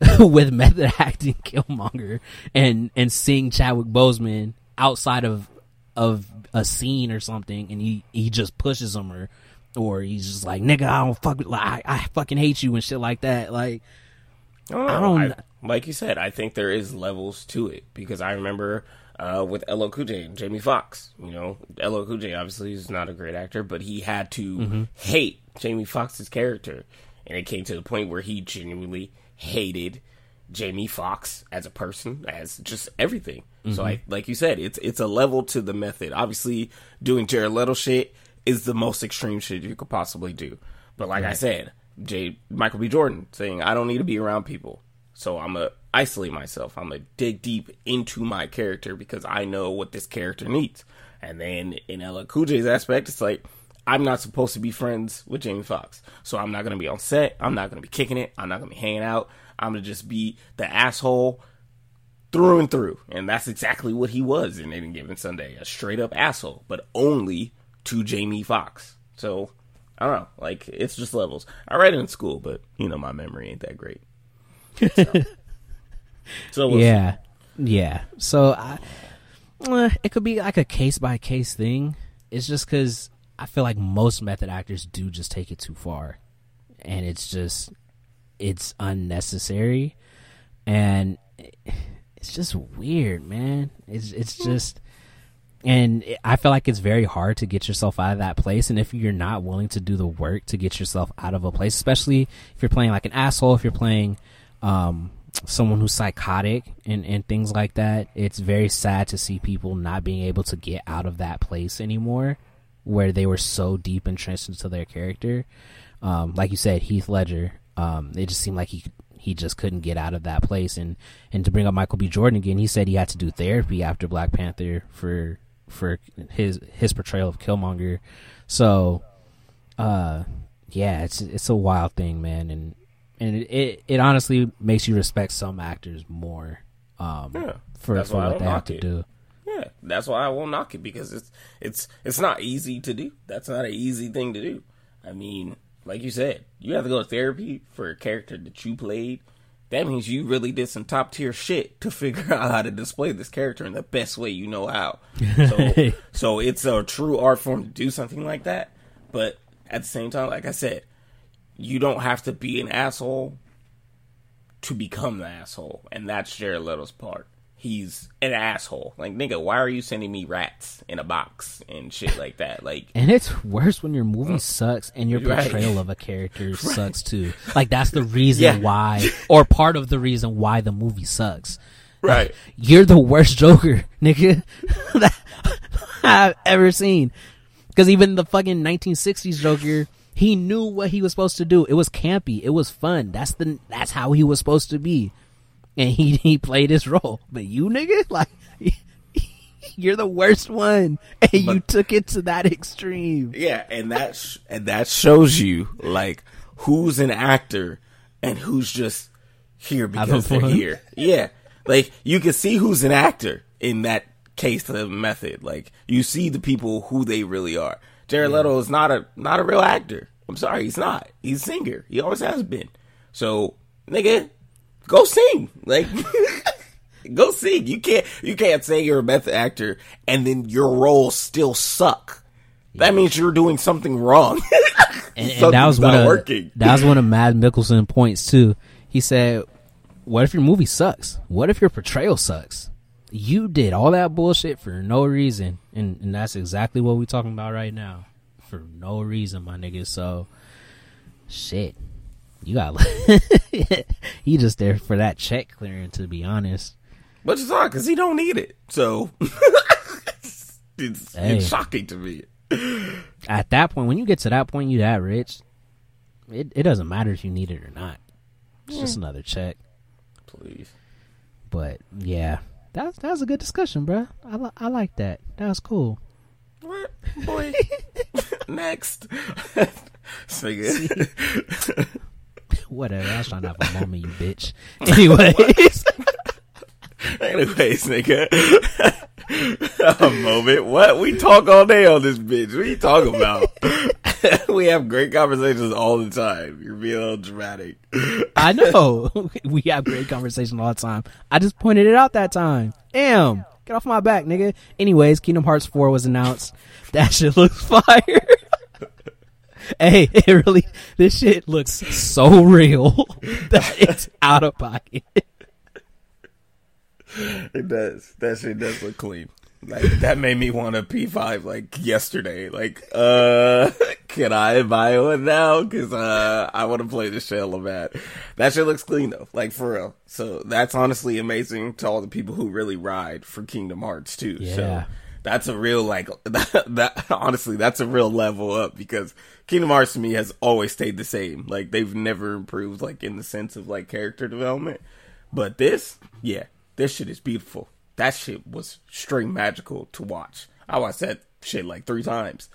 [SPEAKER 2] with method acting Killmonger and and seeing Chadwick Boseman outside of of a scene or something, and he he just pushes him or or he's just like nigga, I don't fuck like I, I fucking hate you and shit like that. Like
[SPEAKER 3] I oh, don't,
[SPEAKER 2] I don't-
[SPEAKER 3] like you said, I think there is levels to it because I remember uh, with LL Cool J and Jamie Foxx. You know, LL Cool J obviously is not a great actor, but he had to
[SPEAKER 2] Mm-hmm.
[SPEAKER 3] hate Jamie Foxx's character, and it came to the point where he genuinely hated Jamie Foxx as a person, as just everything. So, I,
[SPEAKER 2] Mm-hmm.
[SPEAKER 3] like you said, it's it's a level to the method. Obviously, doing Jared Leto shit is the most extreme shit you could possibly do. But like I said, J. Michael B. Jordan saying, "I don't need to be around people, so I'm gonna isolate myself. I'm gonna dig deep into my character because I know what this character needs." And then in LL Cool aspect, it's like I'm not supposed to be friends with Jamie Foxx, so I'm not gonna be on set. I'm not gonna be kicking it. I'm not gonna be hanging out. I'm gonna just be the asshole through and through. And that's exactly what he was in any given Sunday. A straight up asshole, but only to Jamie Foxx. So I don't know. Like it's just levels. I read it in school, but you know my memory ain't that great. So, so we'll see.
[SPEAKER 2] yeah, yeah. So I, eh, it could be like a case by case thing. It's just because I feel like most method actors do just take it too far, and it's just it's unnecessary, and it's just weird, man. It's it's just. And I feel like it's very hard to get yourself out of that place. And if you're not willing to do the work to get yourself out of a place, especially if you're playing like an asshole, if you're playing um, someone who's psychotic and, and things like that, it's very sad to see people not being able to get out of that place anymore where they were so deep entrenched into their character. Um, like you said, Heath Ledger, um, it just seemed like he he just couldn't get out of that place. And and to bring up Michael B. Jordan again, he said he had to do therapy after Black Panther for for his his portrayal of Killmonger. So, uh, yeah, it's it's a wild thing, man, and and it it, it honestly makes you respect some actors more. Um,
[SPEAKER 3] Yeah,
[SPEAKER 2] for, for what they have to
[SPEAKER 3] it.
[SPEAKER 2] do.
[SPEAKER 3] Yeah, that's why I won't knock it because it's it's it's not easy to do. That's not an easy thing to do. I mean, like you said, you have to go to therapy for a character that you played. That means you really did some top tier shit to figure out how to display this character in the best way you know how. So, so it's a true art form to do something like that. But at the same time, like I said, you don't have to be an asshole to become the asshole, and that's Jared Leto's part. He's an asshole. Like nigga, why are you sending me rats in a box and shit like that? Like
[SPEAKER 2] And it's worse when your movie sucks and your
[SPEAKER 3] Right.
[SPEAKER 2] portrayal of a character sucks too. Like that's the reason
[SPEAKER 3] Yeah.
[SPEAKER 2] why, or part of the reason why the movie sucks.
[SPEAKER 3] right.
[SPEAKER 2] You're the worst Joker, nigga, that I've ever seen. Because even the fucking 1960s Joker, he knew what he was supposed to do. It was campy. It was fun. That's the that's how he was supposed to be, and he he played his role. But you, nigga, like. You're the worst one, and you took it to that extreme.
[SPEAKER 3] Yeah, and that sh- and that shows you like who's an actor and who's just here because they're
[SPEAKER 2] fun.
[SPEAKER 3] here. Yeah, like you can see who's an actor in that case of the method. Like you see the people who they really are. Jared Leto is not a not a real actor. I'm sorry, he's not. He's a singer. He always has been. So, nigga, go sing. Like go sing. You can't you can't say you're a method actor and then your roles still suck. That means you're doing something wrong.
[SPEAKER 2] and, and that was one of
[SPEAKER 3] working.
[SPEAKER 2] that was one of Mads Mikkelsen points too. He said, "What if your movie sucks? What if your portrayal sucks? You did all that bullshit for no reason, and and that's exactly what we're talking about right now, for no reason, my nigga. So, shit, you got he just there for that check clearing, to be honest.
[SPEAKER 3] But it's not because he don't need it. So it's,
[SPEAKER 2] Hey.
[SPEAKER 3] it's shocking to me.
[SPEAKER 2] At that point, when you get to that point, you that rich, it it doesn't matter if you need it or not. It's just another check."
[SPEAKER 3] Please.
[SPEAKER 2] But yeah, that was, that was a good discussion, bro. I li- I like that. That was cool.
[SPEAKER 3] What? Boy. Next. Nigga.
[SPEAKER 2] Whatever. I was trying to have a moment, you bitch. Anyways,
[SPEAKER 3] Anyways, nigga. a moment. What? We talk all day on this bitch. What are you talking about? we have great conversations all the time. You're being a little dramatic.
[SPEAKER 2] I know we have great conversation all the time. I just pointed it out that time. Damn. Get off my back, nigga. Anyways, Kingdom Hearts 4 was announced. That shit looks fire. hey, it really, this shit looks so real that it's out of pocket.
[SPEAKER 3] It does. That shit does look clean. Like that made me want a P5 like yesterday. Like, uh, can I buy one now? Cause, uh, I want to play the shell of that. That shit looks clean though. Like for real. So that's honestly amazing to all the people who really ride for Kingdom Hearts too. So
[SPEAKER 2] Yeah.
[SPEAKER 3] that's a real like that, that honestly that's a real level up because Kingdom Hearts to me has always stayed the same. Like they've never improved like in the sense of like character development. But this, yeah, this shit is beautiful. That shit was straight magical to watch. I watched that shit like three times.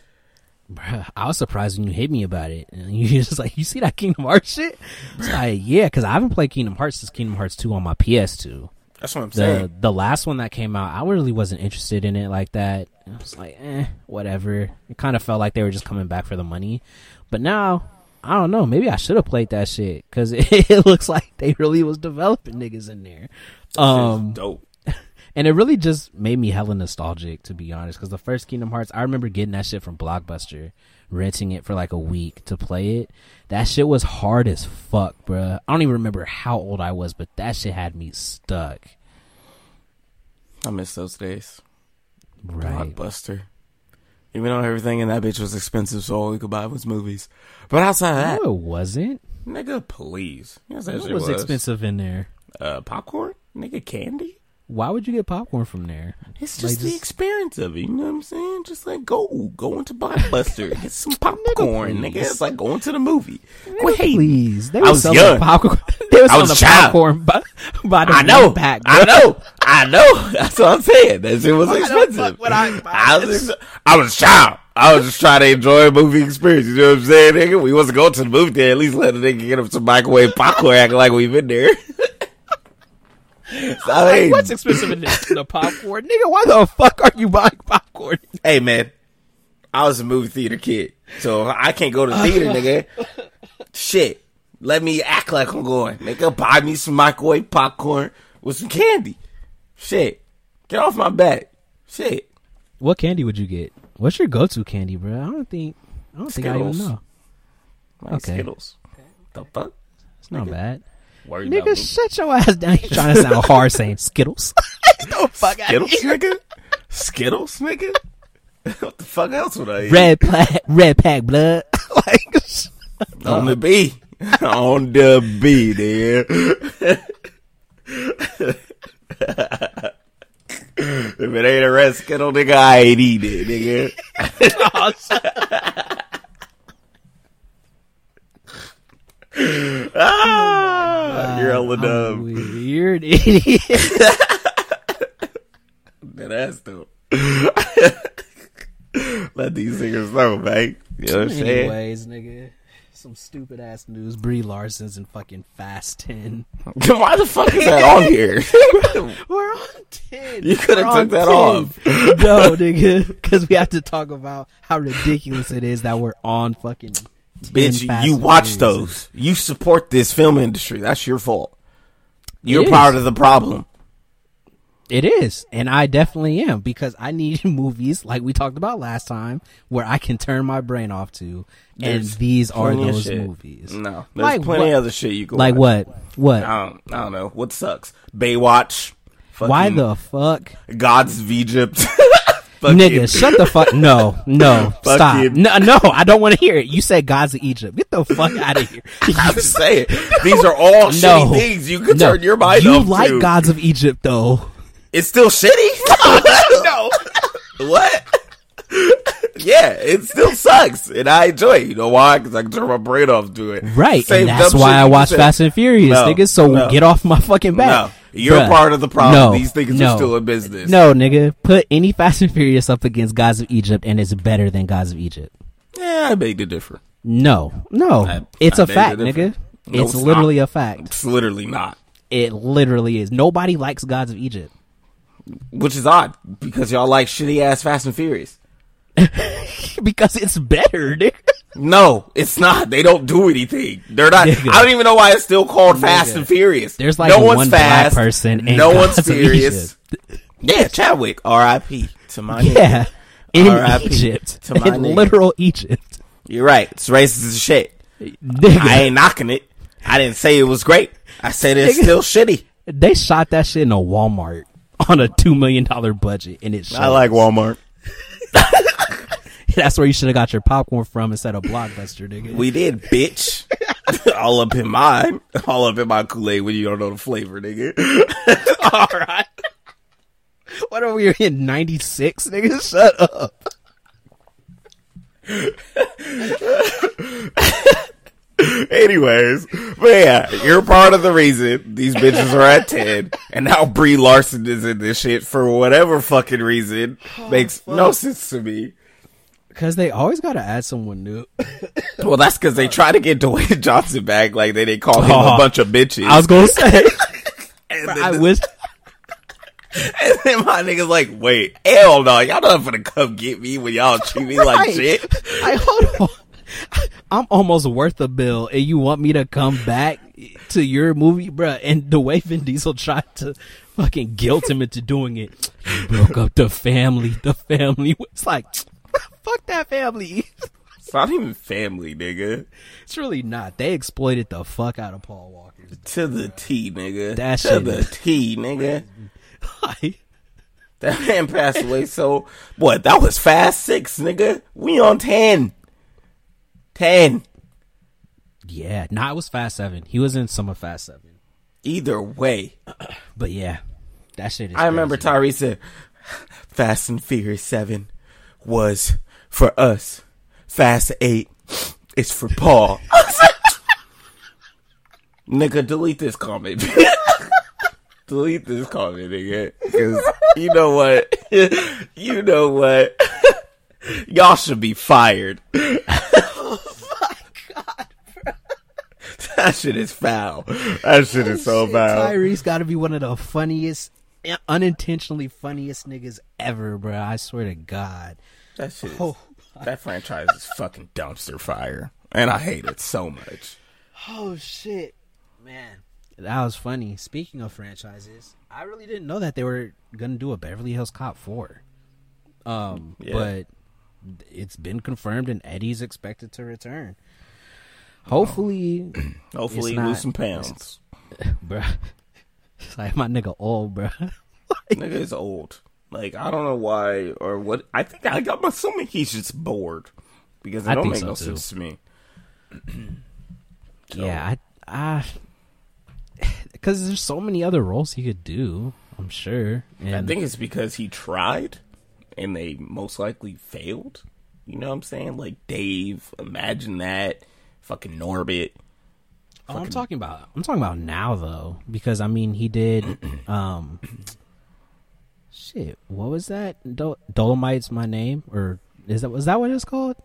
[SPEAKER 2] Bruh, I was surprised when you hit me about it. And you just like, you see that Kingdom Hearts shit? It's like, yeah, because I haven't played Kingdom Hearts since Kingdom Hearts 2 on my PS2.
[SPEAKER 3] That's what I'm
[SPEAKER 2] The
[SPEAKER 3] saying.
[SPEAKER 2] the last one that came out, I really wasn't interested in it like that. I was like, eh, whatever. It kind of felt like they were just coming back for the money. But now, I don't know. Maybe I should have played that shit because it, it looks like they really was developing niggas in there.
[SPEAKER 3] Um,
[SPEAKER 2] Um,
[SPEAKER 3] dope.
[SPEAKER 2] And it really just made me hella nostalgic, to be honest. Because the first Kingdom Hearts, I remember getting that shit from Blockbuster, renting it for like a week to play it. That shit was hard as fuck, bruh. I don't even remember how old I was, but that shit had me stuck.
[SPEAKER 3] I miss those days.
[SPEAKER 2] Right.
[SPEAKER 3] Blockbuster. Even though everything in that bitch was expensive, so all we could buy was movies. But outside of that,
[SPEAKER 2] No, it wasn't.
[SPEAKER 3] nigga, please. Yes,
[SPEAKER 2] What
[SPEAKER 3] shit
[SPEAKER 2] was expensive in there?
[SPEAKER 3] Uh, popcorn, nigga, candy.
[SPEAKER 2] Why would you get popcorn from there?
[SPEAKER 3] It's
[SPEAKER 2] Like,
[SPEAKER 3] just the
[SPEAKER 2] just-
[SPEAKER 3] experience of it. You know what I'm saying? Just like go, go into Blockbuster, get some popcorn, nigga. It's like going to the movie. Quit hating.
[SPEAKER 2] Please, they
[SPEAKER 3] I
[SPEAKER 2] were
[SPEAKER 3] was
[SPEAKER 2] selling
[SPEAKER 3] young.
[SPEAKER 2] popcorn. They were
[SPEAKER 3] I
[SPEAKER 2] selling
[SPEAKER 3] was
[SPEAKER 2] the
[SPEAKER 3] a child.
[SPEAKER 2] popcorn by, by the
[SPEAKER 3] I know,
[SPEAKER 2] pack.
[SPEAKER 3] I know, I know. That's what I'm saying. That shit was expensive.
[SPEAKER 2] I
[SPEAKER 3] I was, ex- I was a child. I was just trying to enjoy a movie experience. You know what I'm saying, nigga? We wasn't going to the movie theater. At least let the nigga get him some microwave popcorn, acting like we've been there. So, I
[SPEAKER 2] Like, what's expensive in this? The popcorn, nigga. Why the fuck are you buying popcorn?
[SPEAKER 3] hey man, I was a movie theater kid, so I can't go to the theater, nigga. Shit, let me act like I'm going. Nigga, buy me some microwave popcorn with some candy. Shit, get off my back. Shit,
[SPEAKER 2] What candy would you get? What's your go-to candy, bro? I don't think. I don't think I even know.
[SPEAKER 3] like
[SPEAKER 2] Okay.
[SPEAKER 3] Skittles. The fuck?
[SPEAKER 2] It's not
[SPEAKER 3] Nigga.
[SPEAKER 2] bad. Nigga,
[SPEAKER 3] me.
[SPEAKER 2] shut your ass down. You trying to sound hard saying Skittles? no fuck
[SPEAKER 3] Skittles, nigga. Skittles, nigga. what the fuck else would I eat?
[SPEAKER 2] Red pack, red pack blood. like, uh.
[SPEAKER 3] On the B. On the B, there. if it ain't a red skittle, nigga, I ain't eat it, nigga. Oh, ah, you're hella dumb.
[SPEAKER 2] weird idiot.
[SPEAKER 3] That ass though. Let these singers know, man. You know what I'm saying?
[SPEAKER 2] Anyways, nigga. Some stupid ass news. Brie Larson's in fucking Fast 10.
[SPEAKER 3] Why the fuck is that on here?
[SPEAKER 2] We're on 10.
[SPEAKER 3] You coulda took that
[SPEAKER 2] 10.
[SPEAKER 3] off.
[SPEAKER 2] no, nigga. Because we have to talk about how ridiculous it is that we're on fucking 10
[SPEAKER 3] Bitch, you watch those. You support this film industry. That's your fault. You're part of the problem.
[SPEAKER 2] It is, and I definitely am because I need movies like we talked about last time where I can turn my brain off to, and
[SPEAKER 3] There's
[SPEAKER 2] these are those movies.
[SPEAKER 3] No, there's
[SPEAKER 2] Like
[SPEAKER 3] plenty
[SPEAKER 2] what?
[SPEAKER 3] other shit you can
[SPEAKER 2] Like
[SPEAKER 3] watch.
[SPEAKER 2] what? What?
[SPEAKER 3] I don't, I don't know. What sucks? Baywatch.
[SPEAKER 2] Why the fuck,
[SPEAKER 3] Gods of Egypt? Fucking-
[SPEAKER 2] nigga? Shut the fuck. No, no, stop.
[SPEAKER 3] Fucking-
[SPEAKER 2] No, no, I don't want to hear it. You said gods of Egypt. Get the fuck out of here.
[SPEAKER 3] I'm just saying. These are all
[SPEAKER 2] No.
[SPEAKER 3] shitty things you could
[SPEAKER 2] No.
[SPEAKER 3] turn your mind
[SPEAKER 2] You
[SPEAKER 3] off
[SPEAKER 2] like
[SPEAKER 3] to.
[SPEAKER 2] gods of Egypt though?
[SPEAKER 3] It's still shitty? no. what? yeah, it still sucks, and I enjoy it. You know why? Because I can turn my brain off to it.
[SPEAKER 2] Right,
[SPEAKER 3] Same
[SPEAKER 2] and that's
[SPEAKER 3] dumb
[SPEAKER 2] why
[SPEAKER 3] shit
[SPEAKER 2] I
[SPEAKER 3] you
[SPEAKER 2] watch
[SPEAKER 3] said.
[SPEAKER 2] Fast and Furious,
[SPEAKER 3] No,
[SPEAKER 2] nigga. So
[SPEAKER 3] no.
[SPEAKER 2] get off my fucking back.
[SPEAKER 3] You're
[SPEAKER 2] Bruh,
[SPEAKER 3] part of the problem.
[SPEAKER 2] no,
[SPEAKER 3] These things
[SPEAKER 2] no.
[SPEAKER 3] are still in business.
[SPEAKER 2] No, nigga, put any Fast and Furious up against Gods of Egypt, and it's better than Gods of Egypt.
[SPEAKER 3] Yeah, I beg to differ.
[SPEAKER 2] No, no,
[SPEAKER 3] I-
[SPEAKER 2] it's
[SPEAKER 3] I
[SPEAKER 2] a fact, nigga.
[SPEAKER 3] No,
[SPEAKER 2] it's
[SPEAKER 3] it's
[SPEAKER 2] literally a fact.
[SPEAKER 3] It's literally not.
[SPEAKER 2] It literally is. Nobody likes Gods of Egypt
[SPEAKER 3] Which is odd because y'all like shitty ass Fast and Furious.
[SPEAKER 2] because it's better, nigga.
[SPEAKER 3] No, it's not. They don't do anything. They're not.
[SPEAKER 2] Nigga.
[SPEAKER 3] I don't even know why it's still called Fast and Furious.
[SPEAKER 2] There's like
[SPEAKER 3] no
[SPEAKER 2] one
[SPEAKER 3] one's
[SPEAKER 2] black
[SPEAKER 3] fast.
[SPEAKER 2] person
[SPEAKER 3] no one's furious. Yeah, Chadwick. R.I.P. to my nigga.
[SPEAKER 2] Yeah, in
[SPEAKER 3] R.I.P.
[SPEAKER 2] Egypt,
[SPEAKER 3] to my
[SPEAKER 2] in
[SPEAKER 3] nigga.
[SPEAKER 2] literal Egypt,
[SPEAKER 3] You're right. It's racist as shit.
[SPEAKER 2] nigga.
[SPEAKER 3] I ain't knocking it. I didn't say it was great. I said it's
[SPEAKER 2] Nigga.
[SPEAKER 3] still shitty.
[SPEAKER 2] They shot that shit in a Walmart on a two million dollar budget, and it.
[SPEAKER 3] I like Walmart.
[SPEAKER 2] That's where you should have got your popcorn from instead of Blockbuster, nigga.
[SPEAKER 3] We did, bitch. All up in mine. All up in my Kool-Aid when you don't know the flavor, nigga.
[SPEAKER 2] All right. What are we in '96, nigga? Shut up.
[SPEAKER 3] Anyways, but yeah, you're part of the reason these bitches are at 10, and now Brie Larson is in this shit for whatever fucking reason. Oh, Makes no sense to me.
[SPEAKER 2] Because they always got to add someone new.
[SPEAKER 3] Well, that's because they try to get Dwayne Johnson back, like they didn't call him
[SPEAKER 2] Oh.
[SPEAKER 3] a uh-huh. bunch of bitches.
[SPEAKER 2] I was gonna say.
[SPEAKER 3] and,
[SPEAKER 2] I
[SPEAKER 3] then,
[SPEAKER 2] wish.
[SPEAKER 3] and then my nigga's like, wait, hell no, y'all not gonna come get me when y'all treat me like shit.
[SPEAKER 2] I hold on. I'm almost worth a bill, and you want me to come back to your movie, bruh? And the way Vin Diesel tried to fucking guilt him into doing it, you broke up the family. The family was like, fuck that family.
[SPEAKER 3] It's not even family, nigga.
[SPEAKER 2] It's really not. They exploited the fuck out of Paul Walker.
[SPEAKER 3] To the T, nigga.
[SPEAKER 2] That
[SPEAKER 3] to
[SPEAKER 2] shit
[SPEAKER 3] the T, nigga.
[SPEAKER 2] Like,
[SPEAKER 3] That man passed away. So what? That was Fast Six, nigga. We on ten. Ten.
[SPEAKER 2] yeah, nah, it was Fast Seven. He was in some of Fast Seven,
[SPEAKER 3] Either way,
[SPEAKER 2] but yeah, that shit is.
[SPEAKER 3] I remember
[SPEAKER 2] crazy.
[SPEAKER 3] Tyrese said, "Fast and Furious Seven was for us. Fast Eight is for Paul." nigga, delete this comment. delete this comment, nigga. Because you know what? you know what? Y'all should be fired. Oh that shit is foul. That shit is oh, so
[SPEAKER 2] Shit,
[SPEAKER 3] foul.
[SPEAKER 2] Tyrese got to be one of the funniest, unintentionally funniest niggas ever, bro. I swear to God.
[SPEAKER 3] That shit is,
[SPEAKER 2] Oh.
[SPEAKER 3] that franchise is fucking dumpster fire. And I hate it so much.
[SPEAKER 2] Oh shit, man, that was funny. Speaking of franchises, I really didn't know that they were gonna do a Beverly Hills Cop four. Um,
[SPEAKER 3] Yeah.
[SPEAKER 2] but it's been confirmed, and Eddie's expected to return. Hopefully,
[SPEAKER 3] Hopefully
[SPEAKER 2] It's not-
[SPEAKER 3] lose some pounds.
[SPEAKER 2] bruh. It's like my nigga old, bruh.
[SPEAKER 3] Nigga is old. Like I don't know why or what. I think I, I'm assuming he's just bored because it
[SPEAKER 2] I
[SPEAKER 3] don't make
[SPEAKER 2] so,
[SPEAKER 3] no
[SPEAKER 2] too.
[SPEAKER 3] sense to me.
[SPEAKER 2] Yeah, I, because there's so many other roles he could do. I'm sure. And
[SPEAKER 3] I think it's because he tried and they most likely failed. You know what I'm saying? Like Dave, imagine that. Fucking Norbit.
[SPEAKER 2] Oh, I'm talking about. I'm talking about now though, because I mean he did. um Shit, what was that? Dol- Dolemite's my name, or is that was that what it's called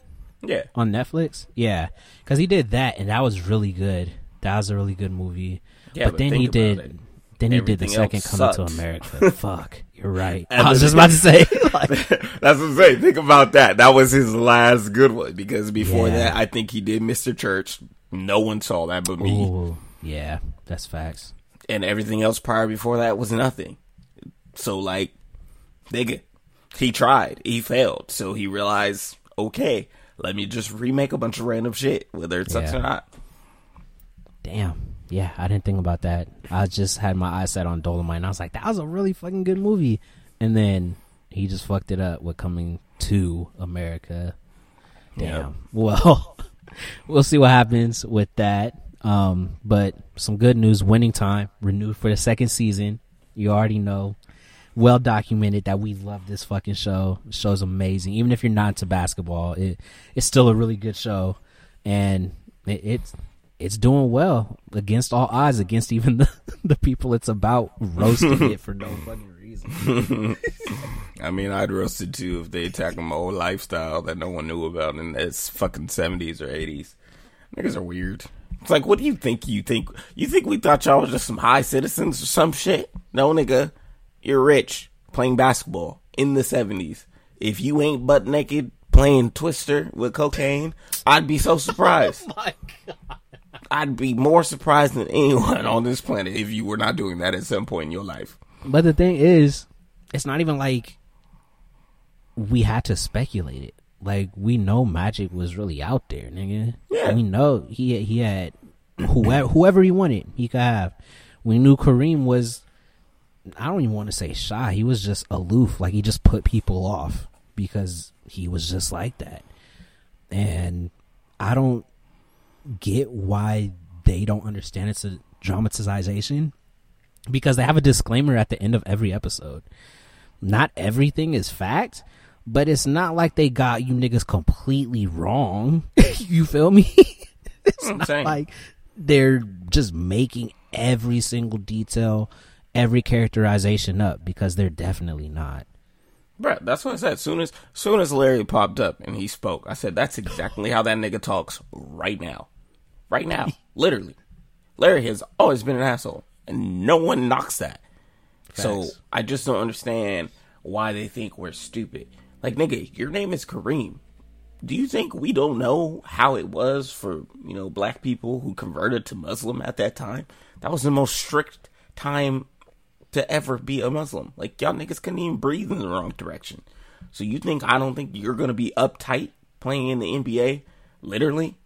[SPEAKER 3] Yeah.
[SPEAKER 2] on Netflix? Yeah, because he did that, and that was really good. That was a really good movie.
[SPEAKER 3] Yeah,
[SPEAKER 2] but,
[SPEAKER 3] but
[SPEAKER 2] then he did.
[SPEAKER 3] it.
[SPEAKER 2] Then he did the second Coming to. America. Fuck, you're right. I was just about to say, like,
[SPEAKER 3] That's what I'm saying. Think about that. That was his last good one because before
[SPEAKER 2] Yeah.
[SPEAKER 3] that, I think he did Mr. Church. No one saw that but me.
[SPEAKER 2] ooh, yeah, that's facts.
[SPEAKER 3] And everything else prior before that was nothing. So, like, nigga, he tried. He failed. So he realized, okay, let me just remake a bunch of random shit, whether it sucks
[SPEAKER 2] Yeah.
[SPEAKER 3] or not.
[SPEAKER 2] Damn. Yeah, I didn't think about that. I just had my eyes set on Dolemite, and I was like, that was a really fucking good movie. And then he just fucked it up with coming to America. Damn. Well, we'll see what happens with that. Um, but some good news: Winning Time renewed for the second season. You already know, well documented that we love this fucking show. The show's amazing. Even if you're not into basketball, it it's still a really good show, and it, it's it's doing well against all odds, against even the the people it's about roasting it for no fucking reason.
[SPEAKER 3] I mean, I'd roast it too if they attack my old lifestyle that no one knew about in its fucking seventies or eighties. Niggas are weird. It's like, what do you think? You think you think we thought y'all was just some high citizens or some shit? No, nigga, you're rich playing basketball in the seventies. If you ain't butt naked playing Twister with cocaine, I'd be so surprised. oh my god. I'd be more surprised than anyone on this planet if you were not doing that at some point in your life.
[SPEAKER 2] But the thing is, it's not even like we had to speculate it. Like we know Magic was really out there, nigga.
[SPEAKER 3] Yeah.
[SPEAKER 2] We know he he had whoever whoever he wanted, he could have. We knew Kareem was I don't even want to say shy. He was just aloof. Like he just put people off because he was just like that. And I don't get why they don't understand it's a dramatization because they have a disclaimer at the end of every episode. Not everything is fact, but it's not like they got you niggas completely wrong. you feel me? it's
[SPEAKER 3] I'm
[SPEAKER 2] not
[SPEAKER 3] saying.
[SPEAKER 2] like they're just making every single detail, every characterization up because they're definitely not.
[SPEAKER 3] Bruh, that's what I said. Soon as soon as Larry popped up and he spoke, I said that's exactly how that nigga talks right now. Right now. Literally. Larry has always been an asshole. And no one knocks that. So I just don't understand why they think we're stupid. Like nigga, your name is Kareem. Do you think we don't know how it was for, you know, black people who converted to Muslim at that time? That was the most strict time to ever be a Muslim. Like y'all niggas couldn't even breathe in the wrong direction. So you think I don't think you're gonna be uptight playing in the NBA, literally,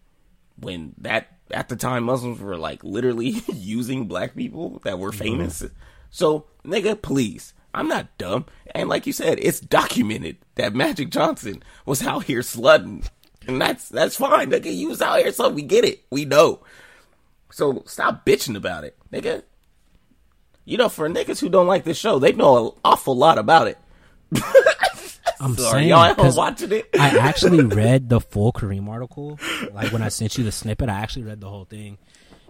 [SPEAKER 3] when that at the time Muslims were like literally using black people that were mm-hmm. famous. So nigga, please. I'm not dumb. And like you said, it's documented that Magic Johnson was out here slutting. And that's that's fine. Nigga, you was out here, so we get it. We know. So stop bitching about it, nigga. You know, for niggas who don't like this show, they know an awful lot about it.
[SPEAKER 2] I'm
[SPEAKER 3] So are
[SPEAKER 2] saying
[SPEAKER 3] y'all at home
[SPEAKER 2] 'cause
[SPEAKER 3] watching it?
[SPEAKER 2] I actually read the full Kareem article. Like when I sent you the snippet, I actually read the whole thing.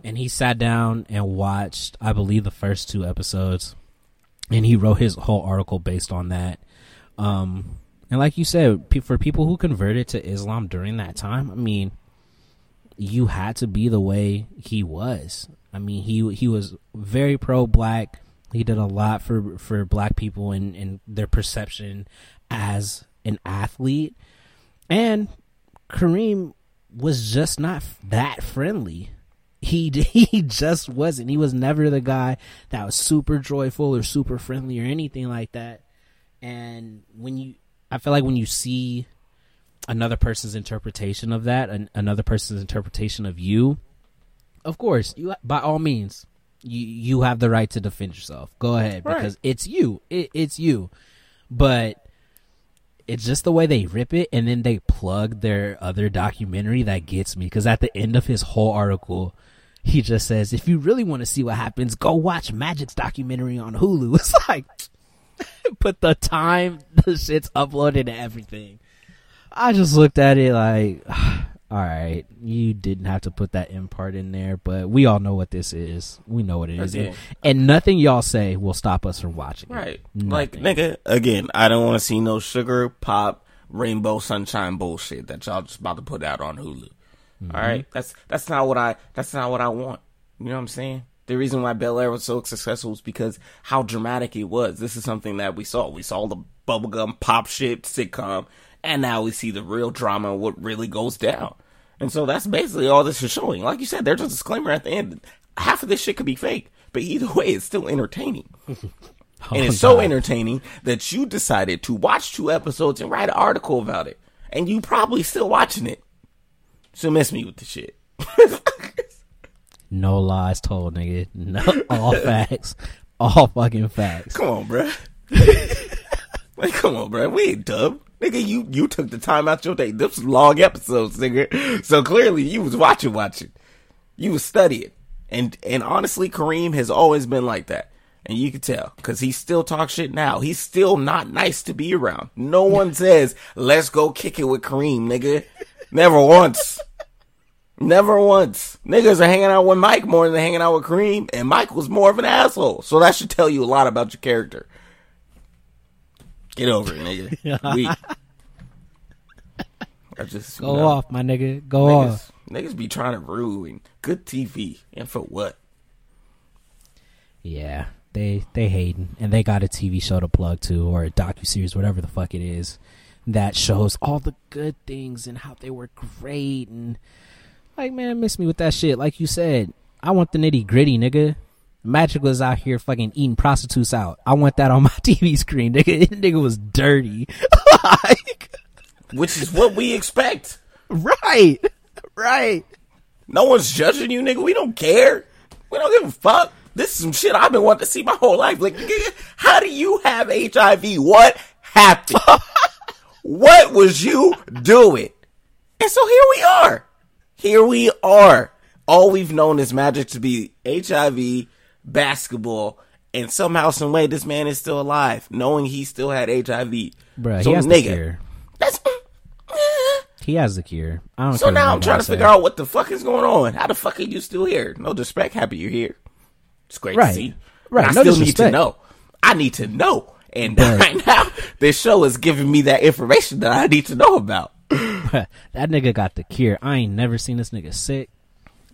[SPEAKER 2] And he sat down and watched, I believe, the first two episodes. And he wrote his whole article based on that. Um, and like you said, pe- for people who converted to Islam during that time, I mean, you had to be the way he was. I mean, he he was very pro black. He did a lot for for black people and, and their perception as an athlete. And Kareem was just not that friendly. He he just wasn't. He was never the guy that was super joyful or super friendly or anything like that. And when you, I feel like when you see another person's interpretation of that, an, another person's interpretation of you, of course, you by all means, you you have the right to defend yourself. Go ahead
[SPEAKER 3] Right.
[SPEAKER 2] because it's you. It, it's you. But it's just the way they rip it and then they plug their other documentary that gets me because at the end of his whole article he just says if you really want to see what happens go watch magic's documentary on hulu it's like put the time the shit's uploaded and everything i just looked at it like all right you didn't have to put that in part in there but we all know what this is we know what it is and,
[SPEAKER 3] Again.
[SPEAKER 2] and nothing y'all say will stop us from watching it.
[SPEAKER 3] Right. Like, nigga, again, I don't want to see no sugar pop rainbow sunshine bullshit that y'all just about to put out on Hulu. Mm-hmm. All right? That's that's not what I that's not what I want. You know what I'm saying? The reason why Bel Air was so successful was because how dramatic it was. This is something that we saw. We saw the bubblegum pop shit sitcom, and now we see the real drama, and what really goes down. And so that's basically all this is showing. Like you said, there's a disclaimer at the end. Half of this shit could be fake, but either way, it's still entertaining.
[SPEAKER 2] Oh,
[SPEAKER 3] and it's so
[SPEAKER 2] God.
[SPEAKER 3] entertaining that you decided to watch two episodes and write an article about it. And you probably still watching it. So miss me with the shit.
[SPEAKER 2] No lies told, nigga. No, all facts. All fucking facts.
[SPEAKER 3] Come on, bruh. Like, come on, bruh. We ain't dumb. Nigga, you, you took the time out your day. This was long episodes, nigga. So clearly you was watching, watching. You was studying. And, and honestly, Kareem has always been like that. And you can tell, cause he still talks shit now. He's still not nice to be around. No one says, let's go kick it with Kareem, nigga. Never once. Never once. Niggas are hanging out with Mike more than hanging out with Kareem, and Mike was more of an asshole. So that should tell you a lot about your character. Get over it, nigga. Weak. I just
[SPEAKER 2] Go
[SPEAKER 3] you know,
[SPEAKER 2] off, my nigga. Go off.
[SPEAKER 3] Niggas, niggas be trying to ruin good TV, and for what?
[SPEAKER 2] Yeah, they they hating, and they got a TV show to plug to, or a docu series, whatever the fuck it is, that shows all the good things and how they were great, and like man, miss me with that shit. Like you said, I want the nitty gritty, nigga. Magic was out here fucking eating prostitutes out. I want that on my TV screen, nigga. Nigga was dirty. like,
[SPEAKER 3] Which is what we expect.
[SPEAKER 2] right, right.
[SPEAKER 3] No one's judging you, nigga. We don't care. We don't give a fuck. This is some shit I've been wanting to see my whole life. Like, nigga, how do you have HIV? What happened? what was you doing? And so here we are. Here we are. All we've known is magic to be HIV, basketball, and somehow, some way, this man is still alive, knowing he still had HIV.
[SPEAKER 2] Bruh,
[SPEAKER 3] so,
[SPEAKER 2] he has
[SPEAKER 3] nigga,
[SPEAKER 2] the cure.
[SPEAKER 3] That's.
[SPEAKER 2] He has the cure. I don't
[SPEAKER 3] So now I'm trying to figure out what the fuck is going on. How the fuck are you still here? No disrespect, happy you're here. It's great
[SPEAKER 2] Right.
[SPEAKER 3] to see.
[SPEAKER 2] Right,
[SPEAKER 3] And I
[SPEAKER 2] no
[SPEAKER 3] still need to know. I need to know. And
[SPEAKER 2] But-
[SPEAKER 3] right now, this show is giving me that information that I need to know about.
[SPEAKER 2] that nigga got the cure. I ain't never seen this nigga sick.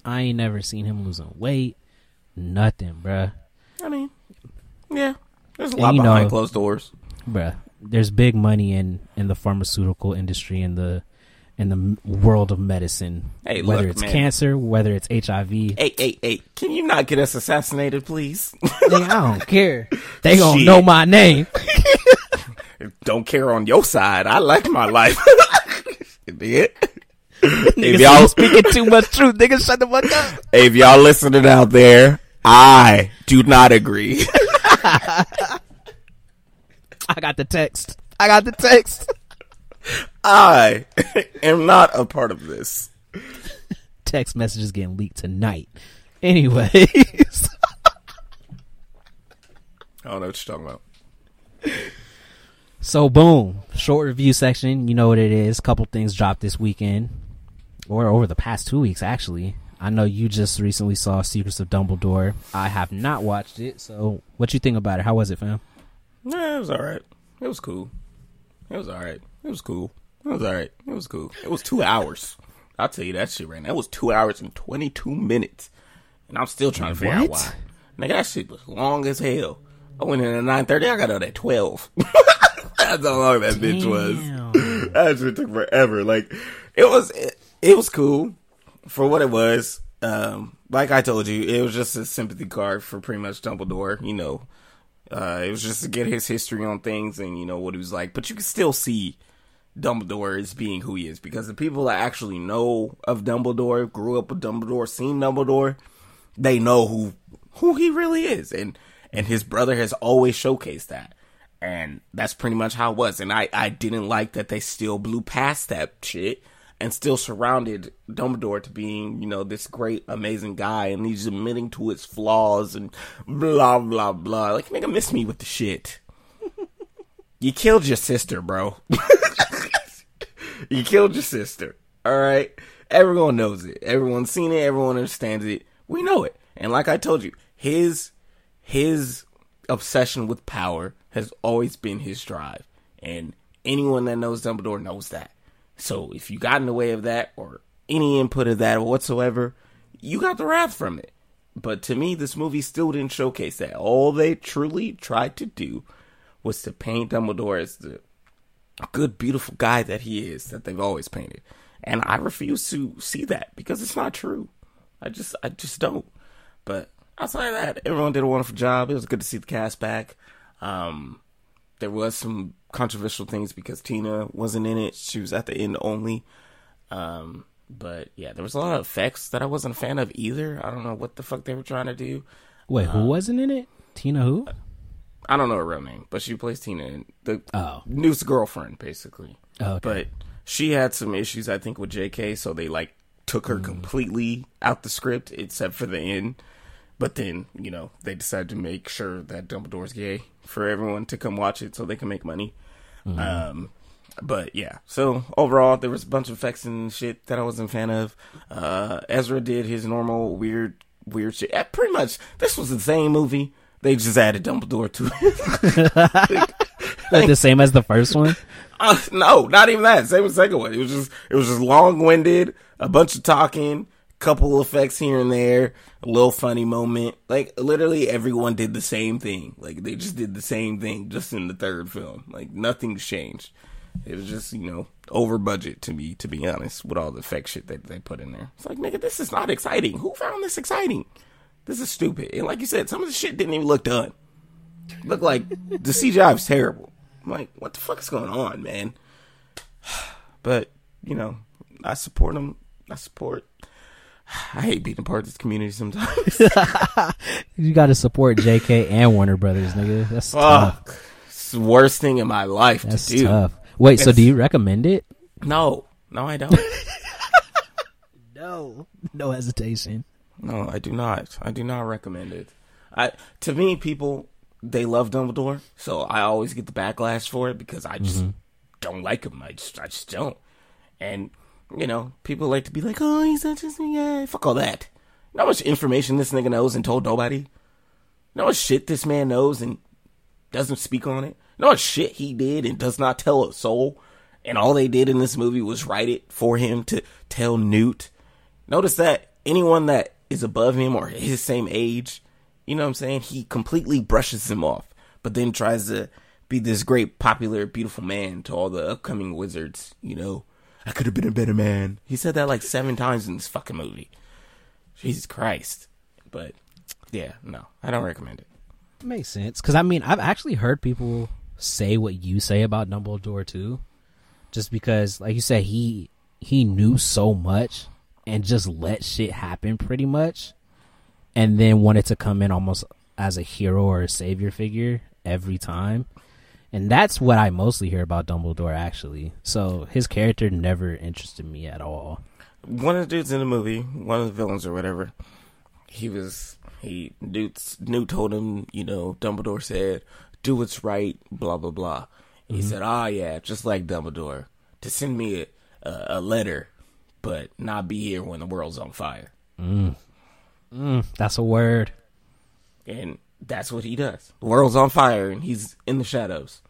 [SPEAKER 2] I ain't never seen him losing weight. Nothing, bruh.
[SPEAKER 3] I mean, yeah, there's a
[SPEAKER 2] And
[SPEAKER 3] lot behind
[SPEAKER 2] know-
[SPEAKER 3] closed doors.
[SPEAKER 2] Bruh. There's big money in in the pharmaceutical industry in the in the world of medicine.
[SPEAKER 3] Hey,
[SPEAKER 2] whether
[SPEAKER 3] look,
[SPEAKER 2] it's
[SPEAKER 3] man.
[SPEAKER 2] cancer, whether it's HIV.
[SPEAKER 3] Hey, hey, hey, can you not get us assassinated, please?
[SPEAKER 2] Nigga, I don't care. They gonna know my name.
[SPEAKER 3] Don't care on your side. I like my life. Yeah.
[SPEAKER 2] Nigga,
[SPEAKER 3] if y'all
[SPEAKER 2] speaking too much truth, nigga, shut the fuck up.
[SPEAKER 3] Hey, if y'all listening out there, I do not agree.
[SPEAKER 2] I got the text. I got the text.
[SPEAKER 3] I am not a part of this.
[SPEAKER 2] Text messages getting leaked tonight. Anyways.
[SPEAKER 3] I don't know what you're talking about.
[SPEAKER 2] So boom, short review section. You know what it is. Couple things dropped this weekend, or over the past two weeks actually. I know you just recently saw Secrets of Dumbledore. I have not watched it. So what you think about it? How was it, fam?
[SPEAKER 3] Nah, it was all right. It was cool. It was all right. It was cool. It was all right. It was cool. It was two hours. I'll tell you that shit right now. It was two hours and 22 minutes. And I'm still trying to figure out why. Nigga, that shit was long as hell. I went in at 9.30. I got out at 12. That's how long that bitch was.
[SPEAKER 2] Damn.
[SPEAKER 3] that shit took forever. Like it was, it, it was cool for what it was. Um, like I told you, it was just a sympathy card for pretty much Dumbledore. You know, uh, it was just to get his history on things and you know what he was like. But you can still see Dumbledore as being who he is because the people that actually know of Dumbledore, grew up with Dumbledore, seen Dumbledore, they know who who he really is, and and his brother has always showcased that, and that's pretty much how it was. And I I didn't like that they still blew past that shit and still surrounded Dumbledore to being you know this great amazing guy, and he's admitting to his flaws and blah blah blah. Like nigga, miss me with the shit. you killed your sister, bro. You killed your sister. All right. Everyone knows it. Everyone's seen it. Everyone understands it. We know it. And like I told you, his his obsession with power has always been his drive. And anyone that knows Dumbledore knows that. So if you got in the way of that or any input of that whatsoever, you got the wrath from it. But to me, this movie still didn't showcase that. All they truly tried to do was to paint Dumbledore as the good, beautiful guy that he is that they've always painted. And I refuse to see that because it's not true. I just, I just don't. But outside of that, everyone did a wonderful job. It was good to see the cast back. Um, there was some controversial things because Tina wasn't in it. She was at the end only. Um, but yeah, there was a lot of effects that I wasn't a fan of either. I don't know what the fuck they were trying to do.
[SPEAKER 2] Wait,
[SPEAKER 3] Uh-huh.
[SPEAKER 2] who wasn't in it? Tina who?
[SPEAKER 3] I don't know her real name, but she plays Tina, in the
[SPEAKER 2] Oh.
[SPEAKER 3] Newt's girlfriend, basically.
[SPEAKER 2] Oh, okay.
[SPEAKER 3] But she had some issues, I think, with J.K., so they like took her completely out the script, except for the end. But then, you know, they decided to make sure that Dumbledore's gay for everyone to come watch it, so they can make money. Um, but yeah, so overall, there was a bunch of effects and shit that I wasn't a fan of. Uh, Ezra did his normal weird, weird shit. Yeah, pretty much, this was the same movie. They just added Dumbledore to it.
[SPEAKER 2] Like the same as the first one.
[SPEAKER 3] Uh, no, not even that. Same as the second one. It was just it was just long winded, a bunch of talking, couple effects here and there, a little funny moment. Like literally everyone did the same thing. Like they just did the same thing just in the third film. Like nothing's changed. It was just, you know, over budget to me, to be honest, with all the effect shit that they put in there. It's like, nigga, this is not exciting. Who found this exciting? This is stupid. And like you said, some of the shit didn't even look done. Look like the CGI was terrible. I'm like, what the fuck is going on, man? But, you know, I support them. I support. I hate being a part of this community sometimes.
[SPEAKER 2] You got to support JK and Warner Brothers, nigga. That's tough.
[SPEAKER 3] It's the worst thing in my life
[SPEAKER 2] That's
[SPEAKER 3] to do.
[SPEAKER 2] tough. Wait, so do you recommend it?
[SPEAKER 3] No. No, I don't.
[SPEAKER 2] No, no hesitation.
[SPEAKER 3] No, I do not. I do not recommend it. I to me, people they love Dumbledore, so I always get the backlash for it because I just mm-hmm. don't like him. I just I just don't. And you know, people like to be like, "Oh, he's such a yeah." Fuck all that. You know how much information this nigga knows and told nobody. You know what shit this man knows and doesn't speak on it. You know what shit he did and does not tell a soul. And all they did in this movie was write it for him to tell Newt. Notice that anyone that is above him or his same age, you know what I'm saying? He completely brushes him off, but then tries to be this great, popular, beautiful man to all the upcoming wizards, you know? I could have been a better man. He said that like seven times in this fucking movie. Jesus Christ. But yeah, no, I don't recommend it.
[SPEAKER 2] Makes sense. Because I mean, I've actually heard people say what you say about Dumbledore too, just because, like you said, he he knew so much and just let shit happen pretty much, and then wanted to come in almost as a hero or a savior figure every time. And that's what I mostly hear about Dumbledore, actually. So his character never interested me at all.
[SPEAKER 3] one of the dudes in the movie, one of the villains or whatever, he was he dudes Newt told him, you know, Dumbledore said, "Do what's right," blah blah blah. And He said, "Ah, yeah, just like Dumbledore, to send me a, a a letter, but not be here when the world's on fire."
[SPEAKER 2] Mm. Mm, that's a word.
[SPEAKER 3] And that's what he does. The world's on fire, and he's in the shadows,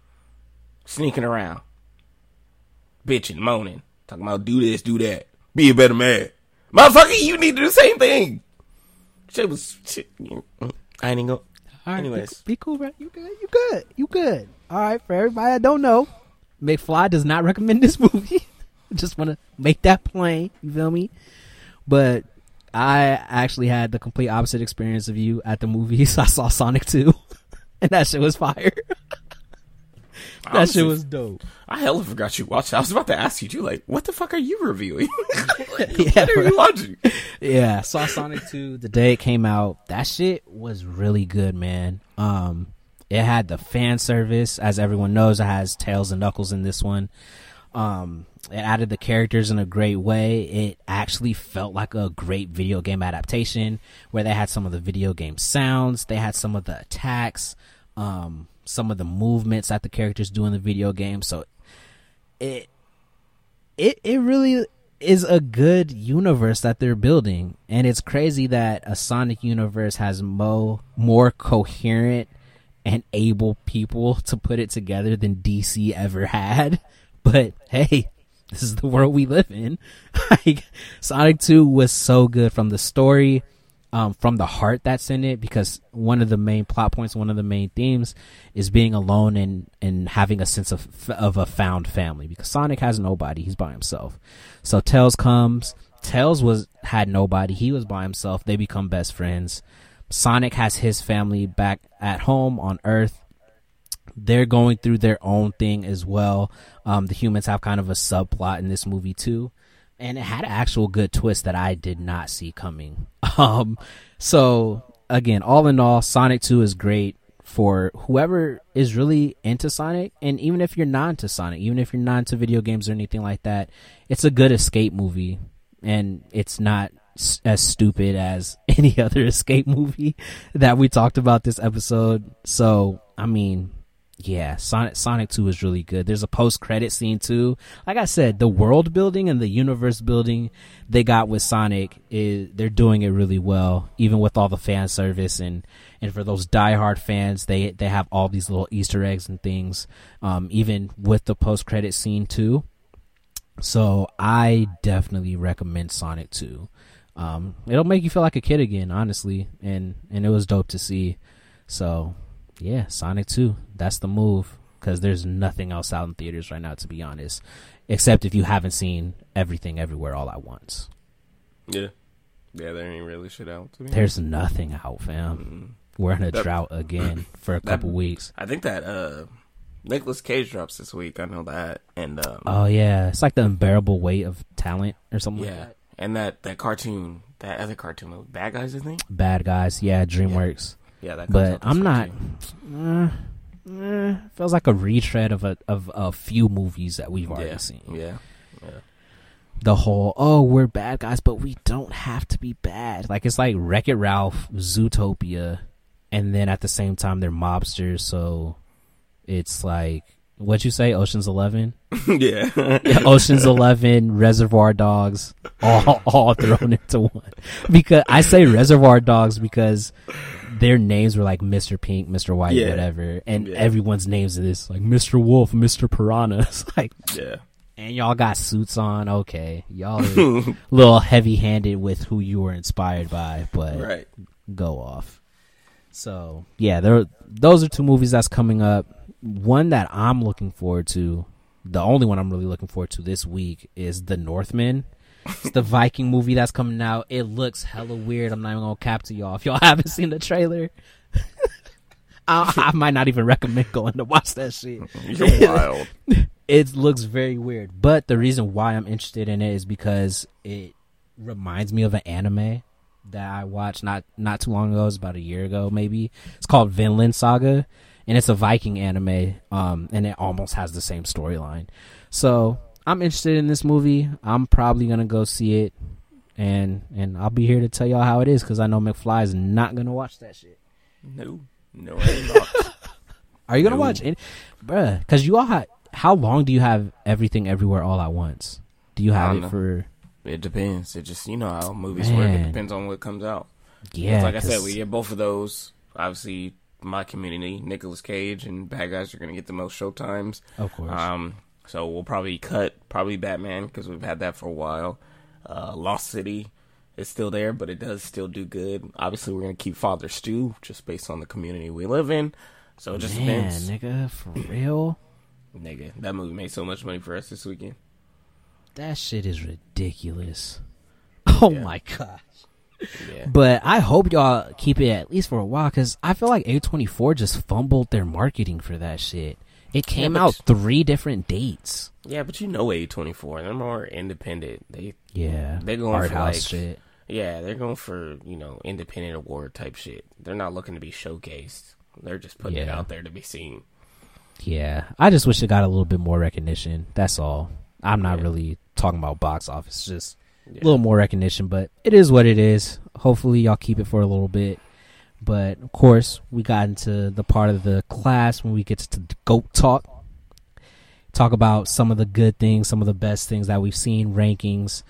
[SPEAKER 3] sneaking around, bitching, moaning, talking about do this, do that, be a better man. Motherfucker, you need to do the same thing. Shit was shit. I ain't even go.
[SPEAKER 2] All right,
[SPEAKER 3] Anyways.
[SPEAKER 2] be, be cool, bro. You good? You good? You good? All right, for everybody that don't know, McFly does not recommend this movie. Just want to make that plain. You feel me? But I actually had the complete opposite experience of you at the movies. I saw Sonic 2, and that shit was fire. that
[SPEAKER 3] Honestly,
[SPEAKER 2] shit was dope.
[SPEAKER 3] I hella forgot you watched. it. I was about to ask you too. Like, what the fuck are you reviewing?
[SPEAKER 2] Yeah,
[SPEAKER 3] what are you watching?
[SPEAKER 2] yeah, saw Sonic 2 the day it came out. That shit was really good, man. Um it had the fan service, as everyone knows, it has Tails and Knuckles in this one. Um it added the characters in a great way. It actually felt like a great video game adaptation where they had some of the video game sounds, they had some of the attacks, um some of the movements that the characters do in the video game. So it it it really is a good universe that they're building and it's crazy that a sonic universe has mo more coherent and able people to put it together than dc ever had but hey this is the world we live in like sonic 2 was so good from the story um, from the heart that's in it because one of the main plot points, one of the main themes is being alone and, and having a sense of, of a found family because Sonic has nobody. He's by himself. So Tails comes. Tails was, had nobody. He was by himself. They become best friends. Sonic has his family back at home on Earth they're going through their own thing as well. Um, the humans have kind of a subplot in this movie too, and it had an actual good twist that I did not see coming. Um, so again, all in all, Sonic Two is great for whoever is really into Sonic, and even if you're not into Sonic, even if you're not into video games or anything like that, it's a good escape movie, and it's not as stupid as any other escape movie that we talked about this episode. So, I mean, yeah, Sonic Sonic 2 is really good. There's a post credit scene too. Like I said, the world building and the universe building they got with Sonic is they're doing it really well, even with all the fan service and and for those diehard fans, they they have all these little Easter eggs and things, um, even with the post credit scene too. So I definitely recommend Sonic 2. Um, it'll make you feel like a kid again, honestly, and and it was dope to see. So yeah, Sonic 2. That's the move because there's nothing else out in theaters right now, to be honest, except if you haven't seen everything everywhere all at once.
[SPEAKER 3] Yeah. Yeah, there ain't really shit out. To me.
[SPEAKER 2] There's nothing out, fam.
[SPEAKER 3] Mm.
[SPEAKER 2] We're in a
[SPEAKER 3] That-
[SPEAKER 2] drought again for a
[SPEAKER 3] that-
[SPEAKER 2] couple weeks.
[SPEAKER 3] I think that uh Nicolas Cage drops this week. I know that. And um
[SPEAKER 2] Oh yeah, it's like the unbearable weight of talent or something like
[SPEAKER 3] yeah.
[SPEAKER 2] that.
[SPEAKER 3] And that that cartoon, that other cartoon, Bad Guys, I think.
[SPEAKER 2] Bad guys, yeah, DreamWorks.
[SPEAKER 3] Yeah, that. comes
[SPEAKER 2] But
[SPEAKER 3] out
[SPEAKER 2] I'm
[SPEAKER 3] week,
[SPEAKER 2] not.
[SPEAKER 3] too.
[SPEAKER 2] Uh, eh, feels like a retread of a of a few movies that we've already
[SPEAKER 3] Yeah.
[SPEAKER 2] seen.
[SPEAKER 3] Yeah.
[SPEAKER 2] the whole oh we're bad guys but we don't have to be bad like it's like wreck it ralph zootopia and then at the same time they're mobsters so it's like what'd you say oceans 11
[SPEAKER 3] yeah.
[SPEAKER 2] yeah, oceans 11 reservoir dogs all all thrown into one because i say reservoir dogs because their names were like mr pink mr white
[SPEAKER 3] Yeah.
[SPEAKER 2] whatever and
[SPEAKER 3] Yeah.
[SPEAKER 2] everyone's names are this like mr wolf mr piranha it's like
[SPEAKER 3] yeah.
[SPEAKER 2] and y'all got suits on. Okay, y'all a little heavy-handed with who you were inspired by, but
[SPEAKER 3] Right.
[SPEAKER 2] go off. So yeah, there. Those are two movies that's coming up. One that I'm looking forward to. The only one I'm really looking forward to this week is The Northman. It's the Viking movie that's coming out. It looks hella weird. I'm not even gonna cap to y'all if y'all haven't seen the trailer. I, I might not even recommend going to watch that shit
[SPEAKER 3] You're wild.
[SPEAKER 2] it looks very weird. But the reason why I'm interested in it is because it reminds me of an anime that I watched not not too long ago. It's about a year ago, maybe. It's called Vinland Saga, and it's a Viking anime. Um, and it almost has the same storyline. So I'm interested in this movie. I'm probably gonna go see it, and and I'll be here to tell y'all how it is because I know McFly is not gonna watch that shit.
[SPEAKER 3] No. No.
[SPEAKER 2] Are you gonna
[SPEAKER 3] No.
[SPEAKER 2] watch it, bruh? Because you all have. How long do you have everything everywhere all at once? Do you have it
[SPEAKER 3] know.
[SPEAKER 2] for?
[SPEAKER 3] It depends. It just you know how movies work. It depends on what comes out.
[SPEAKER 2] Yeah,
[SPEAKER 3] like I said, we get both of those. Obviously, my community, Nicolas Cage and Bad Guys are going to get the most show times.
[SPEAKER 2] of course.
[SPEAKER 3] Um, so we'll probably cut probably Batman because we've had that for a while. Uh, Lost City is still there, but it does still do good. Obviously, we're going to keep Father Stew just based on the community we live in. So it just
[SPEAKER 2] Man,
[SPEAKER 3] depends.
[SPEAKER 2] nigga, for real,
[SPEAKER 3] Nigga, that movie made so much money for us this weekend.
[SPEAKER 2] that shit is ridiculous. Oh
[SPEAKER 3] Yeah.
[SPEAKER 2] my gosh.
[SPEAKER 3] Yeah.
[SPEAKER 2] But I hope y'all keep it at least for a while because I feel like A24 just fumbled their marketing for that shit. It came
[SPEAKER 3] but-
[SPEAKER 2] out three different dates.
[SPEAKER 3] Yeah, but you know A24, they're more independent. They
[SPEAKER 2] Yeah,
[SPEAKER 3] They're going
[SPEAKER 2] art
[SPEAKER 3] for,
[SPEAKER 2] house
[SPEAKER 3] like-
[SPEAKER 2] shit.
[SPEAKER 3] Yeah, they're going for, you know, independent award type shit. They're not looking to be showcased. They're just putting it out there to be seen.
[SPEAKER 2] Yeah, I just wish it got a little bit more recognition. That's all. I'm not
[SPEAKER 3] Yeah.
[SPEAKER 2] really talking about box office, just
[SPEAKER 3] Yeah.
[SPEAKER 2] a little more recognition. But it is what it is. Hopefully, y'all keep it for a little bit. But of course, we got into the part of the class when we get to goat talk. Talk about some of the good things, some of the best things that we've seen, rankings,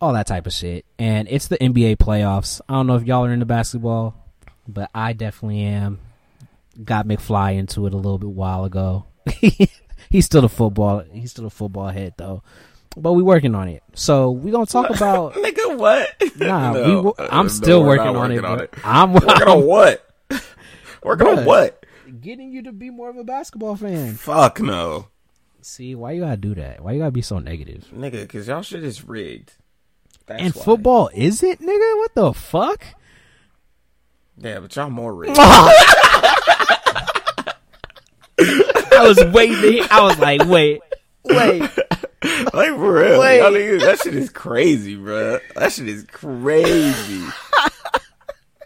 [SPEAKER 2] all that type of shit. And it's the NBA playoffs. I don't know if y'all are into basketball, but I definitely am got McFly into it a little bit while ago. he's still a football. He's still a football head though, but we working on it. So we gonna talk about.
[SPEAKER 3] Nigga, what?
[SPEAKER 2] Nah,
[SPEAKER 3] No,
[SPEAKER 2] we,
[SPEAKER 3] uh,
[SPEAKER 2] I'm
[SPEAKER 3] no,
[SPEAKER 2] still
[SPEAKER 3] we're
[SPEAKER 2] working, on,
[SPEAKER 3] working
[SPEAKER 2] it,
[SPEAKER 3] on it.
[SPEAKER 2] I'm,
[SPEAKER 3] Working
[SPEAKER 2] I'm
[SPEAKER 3] on what? Working on what?
[SPEAKER 2] getting you to be more of a basketball fan.
[SPEAKER 3] Fuck no.
[SPEAKER 2] See, why you gotta do that? Why you gotta be so negative?
[SPEAKER 3] Nigga, because y'all shit is rigged. That's
[SPEAKER 2] and
[SPEAKER 3] why.
[SPEAKER 2] football is it, nigga? What the fuck?
[SPEAKER 3] Yeah, but y'all more rigged.
[SPEAKER 2] I was waiting. I was like, wait, wait.
[SPEAKER 3] like, for real.
[SPEAKER 2] Wait.
[SPEAKER 3] Y'all niggas, that shit is crazy, bro. That shit is crazy.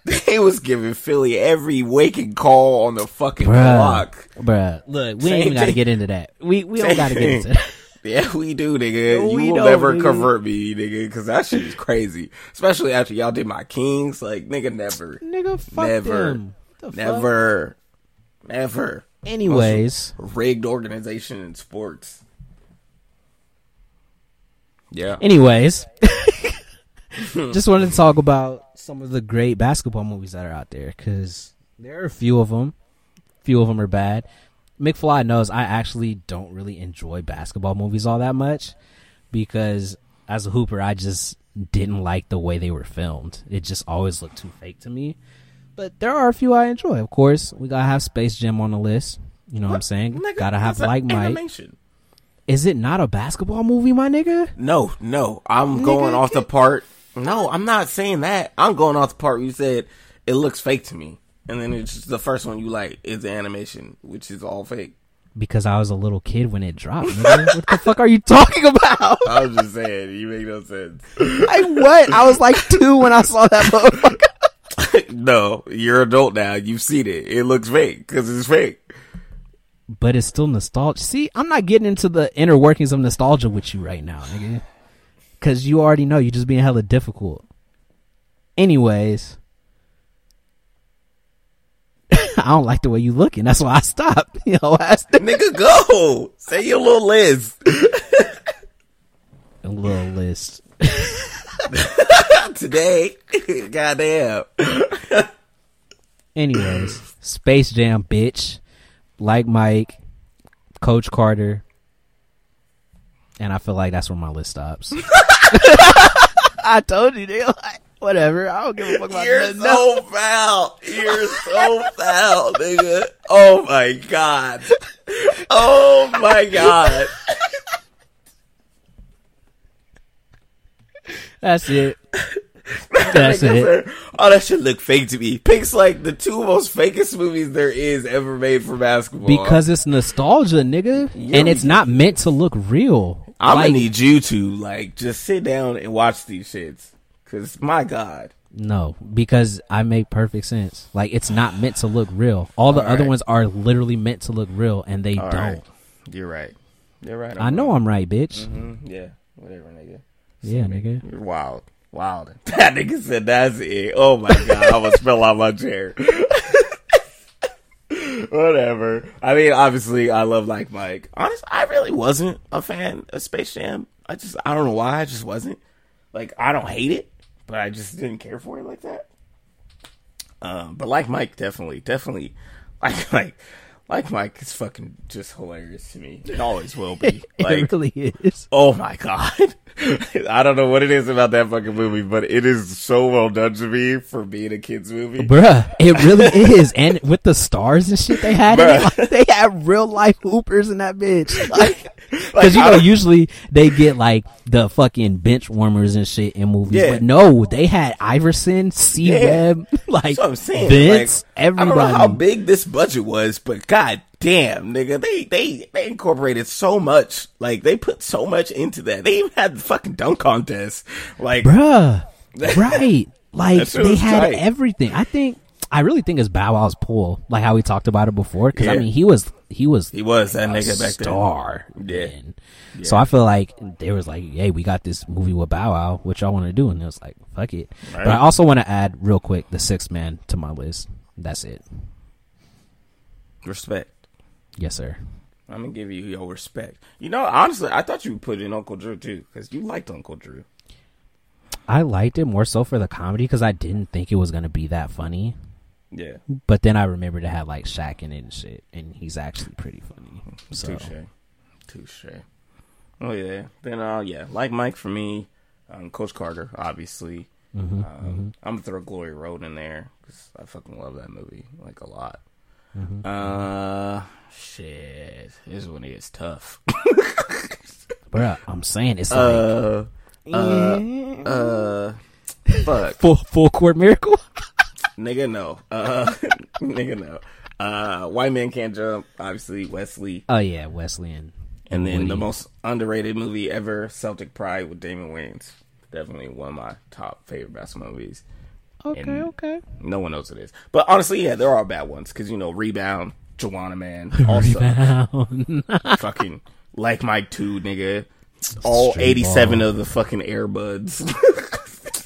[SPEAKER 3] they was giving Philly every waking call on the fucking
[SPEAKER 2] Bruh.
[SPEAKER 3] clock.
[SPEAKER 2] Bruh, look, we
[SPEAKER 3] Same
[SPEAKER 2] ain't even gotta get into that. We we don't
[SPEAKER 3] got
[SPEAKER 2] to get into that.
[SPEAKER 3] Yeah, we do, nigga.
[SPEAKER 2] We
[SPEAKER 3] you will never
[SPEAKER 2] nigga.
[SPEAKER 3] convert me, nigga, because that shit is crazy. Especially after y'all did my Kings. Like, nigga, never.
[SPEAKER 2] Nigga, fuck
[SPEAKER 3] Never.
[SPEAKER 2] them. The fuck?
[SPEAKER 3] Never. Never.
[SPEAKER 2] Anyways,
[SPEAKER 3] rigged organization in sports. Yeah.
[SPEAKER 2] anyways, just wanted to talk about some of the great basketball movies that are out there because there are a few of them. A Few of them are bad. McFly knows I actually don't really enjoy basketball movies all that much because as a hooper, I just didn't like the way they were filmed. It just always looked too fake to me. But there are a few I enjoy. Of course, we gotta have Space Jam on the list. You know what, I'm saying?
[SPEAKER 3] Nigga,
[SPEAKER 2] gotta have like Mike.
[SPEAKER 3] animation.
[SPEAKER 2] Is it not a basketball movie, my nigga?
[SPEAKER 3] No, no. I'm going off the part. No, I'm not saying that. I'm going off the part where you said it looks fake to me. And then it's the first one you like is the animation, which is all fake.
[SPEAKER 2] Because I was a little kid when it dropped. Nigga. what the fuck are you talking about?
[SPEAKER 3] I was just saying, you make no sense.
[SPEAKER 2] Like what? I was like two when I saw that motherfucker.
[SPEAKER 3] no, you're adult now. You've seen it. It looks fake because it's fake.
[SPEAKER 2] But it's still nostalgia. See, I'm not getting into the inner workings of nostalgia with you right now, nigga. Cause you already know you're just being hella difficult. Anyways. I don't like the way you looking. That's why I stopped. You know, I
[SPEAKER 3] Nigga, go. Say your little list.
[SPEAKER 2] a little list.
[SPEAKER 3] Today, goddamn.
[SPEAKER 2] Anyways, Space Jam, bitch. Like Mike, Coach Carter. And I feel like that's where my list stops. I told you, they like, whatever. I don't give a fuck about
[SPEAKER 3] You're
[SPEAKER 2] nothing
[SPEAKER 3] so foul. You're so foul, nigga. Oh my god. Oh my god.
[SPEAKER 2] That's it. That's it.
[SPEAKER 3] Oh, that shit look fake to me. Picks like the two most fakest movies there is ever made for basketball.
[SPEAKER 2] Because it's nostalgia, nigga. And it's not meant to look real.
[SPEAKER 3] I'm
[SPEAKER 2] Like,
[SPEAKER 3] gonna need you to like just sit down and watch these shits. Cause my god.
[SPEAKER 2] No, because I make perfect sense. Like it's not meant to look real. All the
[SPEAKER 3] All
[SPEAKER 2] other
[SPEAKER 3] right.
[SPEAKER 2] ones are literally meant to look real, and they
[SPEAKER 3] All
[SPEAKER 2] don't.
[SPEAKER 3] right. You're right. You're right.
[SPEAKER 2] I know I'm right, bitch.
[SPEAKER 3] hmm Yeah. Whatever, nigga.
[SPEAKER 2] Yeah, nigga.
[SPEAKER 3] You're wild. Wild. That nigga said that's it. Oh my god, I almost fell out my chair. Whatever. I mean, obviously, I love like Mike. Honestly, I really wasn't a fan of Space Jam. I just, I don't know why. I just wasn't. Like, I don't hate it, but I just didn't care for it like that. Um, but like Mike, definitely, definitely, like, like, like Mike is fucking just hilarious to me. It always will be. Like,
[SPEAKER 2] it really is.
[SPEAKER 3] Oh my god. I don't know what it is about that fucking movie, but it is so well done to me for being a kids movie.
[SPEAKER 2] Bruh, it really is. And with the stars and shit they had, in it, like, they had real life hoopers in that bitch. Like,
[SPEAKER 3] Like,
[SPEAKER 2] Because you know, usually they get like the fucking bench warmers and shit in movies,
[SPEAKER 3] Yeah.
[SPEAKER 2] but no, they had Iverson, C Webb, like
[SPEAKER 3] That's what I'm saying.
[SPEAKER 2] Vince,
[SPEAKER 3] like, I don't know how big this budget was, but god damn, nigga, they they they incorporated so much. Like they put so much into that. They even had the fucking dunk contest. Like
[SPEAKER 2] Bruh, right? Like they had
[SPEAKER 3] tight.
[SPEAKER 2] everything. I think. I really think it's Bow Wow's pull, like how we talked about it before. Because I mean, he was he was
[SPEAKER 3] he was that nigga back
[SPEAKER 2] star.
[SPEAKER 3] Yeah.
[SPEAKER 2] then. So I feel like there was like, hey, we got this movie with Bow Wow. What y'all want to do? And it was like, fuck it.
[SPEAKER 3] Right.
[SPEAKER 2] But I also want to add real quick the sixth man to my list. That's it.
[SPEAKER 3] Respect.
[SPEAKER 2] Yes, sir.
[SPEAKER 3] I'm gonna give you your respect. You know, honestly, I thought you would put in Uncle Drew too, because you liked Uncle Drew.
[SPEAKER 2] I liked it more so for the comedy because I didn't think it was gonna be that funny.
[SPEAKER 3] Yeah,
[SPEAKER 2] But then I remembered to have like Shaq in it and shit, and he's actually pretty funny. So
[SPEAKER 3] touche, touche. Oh yeah, then uh yeah, like Mike for me, um, Coach Carter, obviously.
[SPEAKER 2] Mm-hmm,
[SPEAKER 3] um, I'm gonna throw Glory Road in there because I fucking love that movie like a lot.
[SPEAKER 2] Mm-hmm.
[SPEAKER 3] Uh, shit, this one is tough.
[SPEAKER 2] Bruh, I'm saying it's like
[SPEAKER 3] Uh, uh, uh, fuck.
[SPEAKER 2] full full court miracle.
[SPEAKER 3] Nigga, no. Uh, nigga, no. Uh, White Man Can't Jump, obviously, Wesley.
[SPEAKER 2] oh yeah, Wesley and
[SPEAKER 3] And then the most underrated movie ever, Celtic Pride with Damon Wayans. Definitely one of my top favorite basketball movies.
[SPEAKER 2] Okay,
[SPEAKER 3] And-
[SPEAKER 2] okay.
[SPEAKER 3] No one knows it is. But honestly, yeah, there are bad ones. Because, you know, Rebound, Juwanna Mann, also
[SPEAKER 2] Rebound.
[SPEAKER 3] fucking Like Mike 2, nigga. All
[SPEAKER 2] Straight
[SPEAKER 3] 87
[SPEAKER 2] ball.
[SPEAKER 3] of the fucking Air Buds.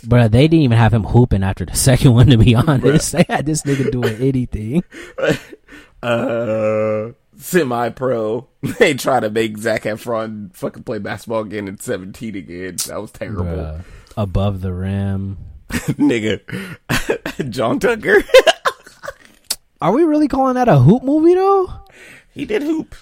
[SPEAKER 2] Bruh, they didn't even have him hooping after the second one. To be honest, they had this nigga doing anything.
[SPEAKER 3] uh, semi pro. They try to make Zac Efron fucking play basketball again in 17 again. That was terrible.
[SPEAKER 2] Bruh. Above the rim.
[SPEAKER 3] Nigga. John Tucker.
[SPEAKER 2] Are we really calling that a hoop movie though?
[SPEAKER 3] he did hoop.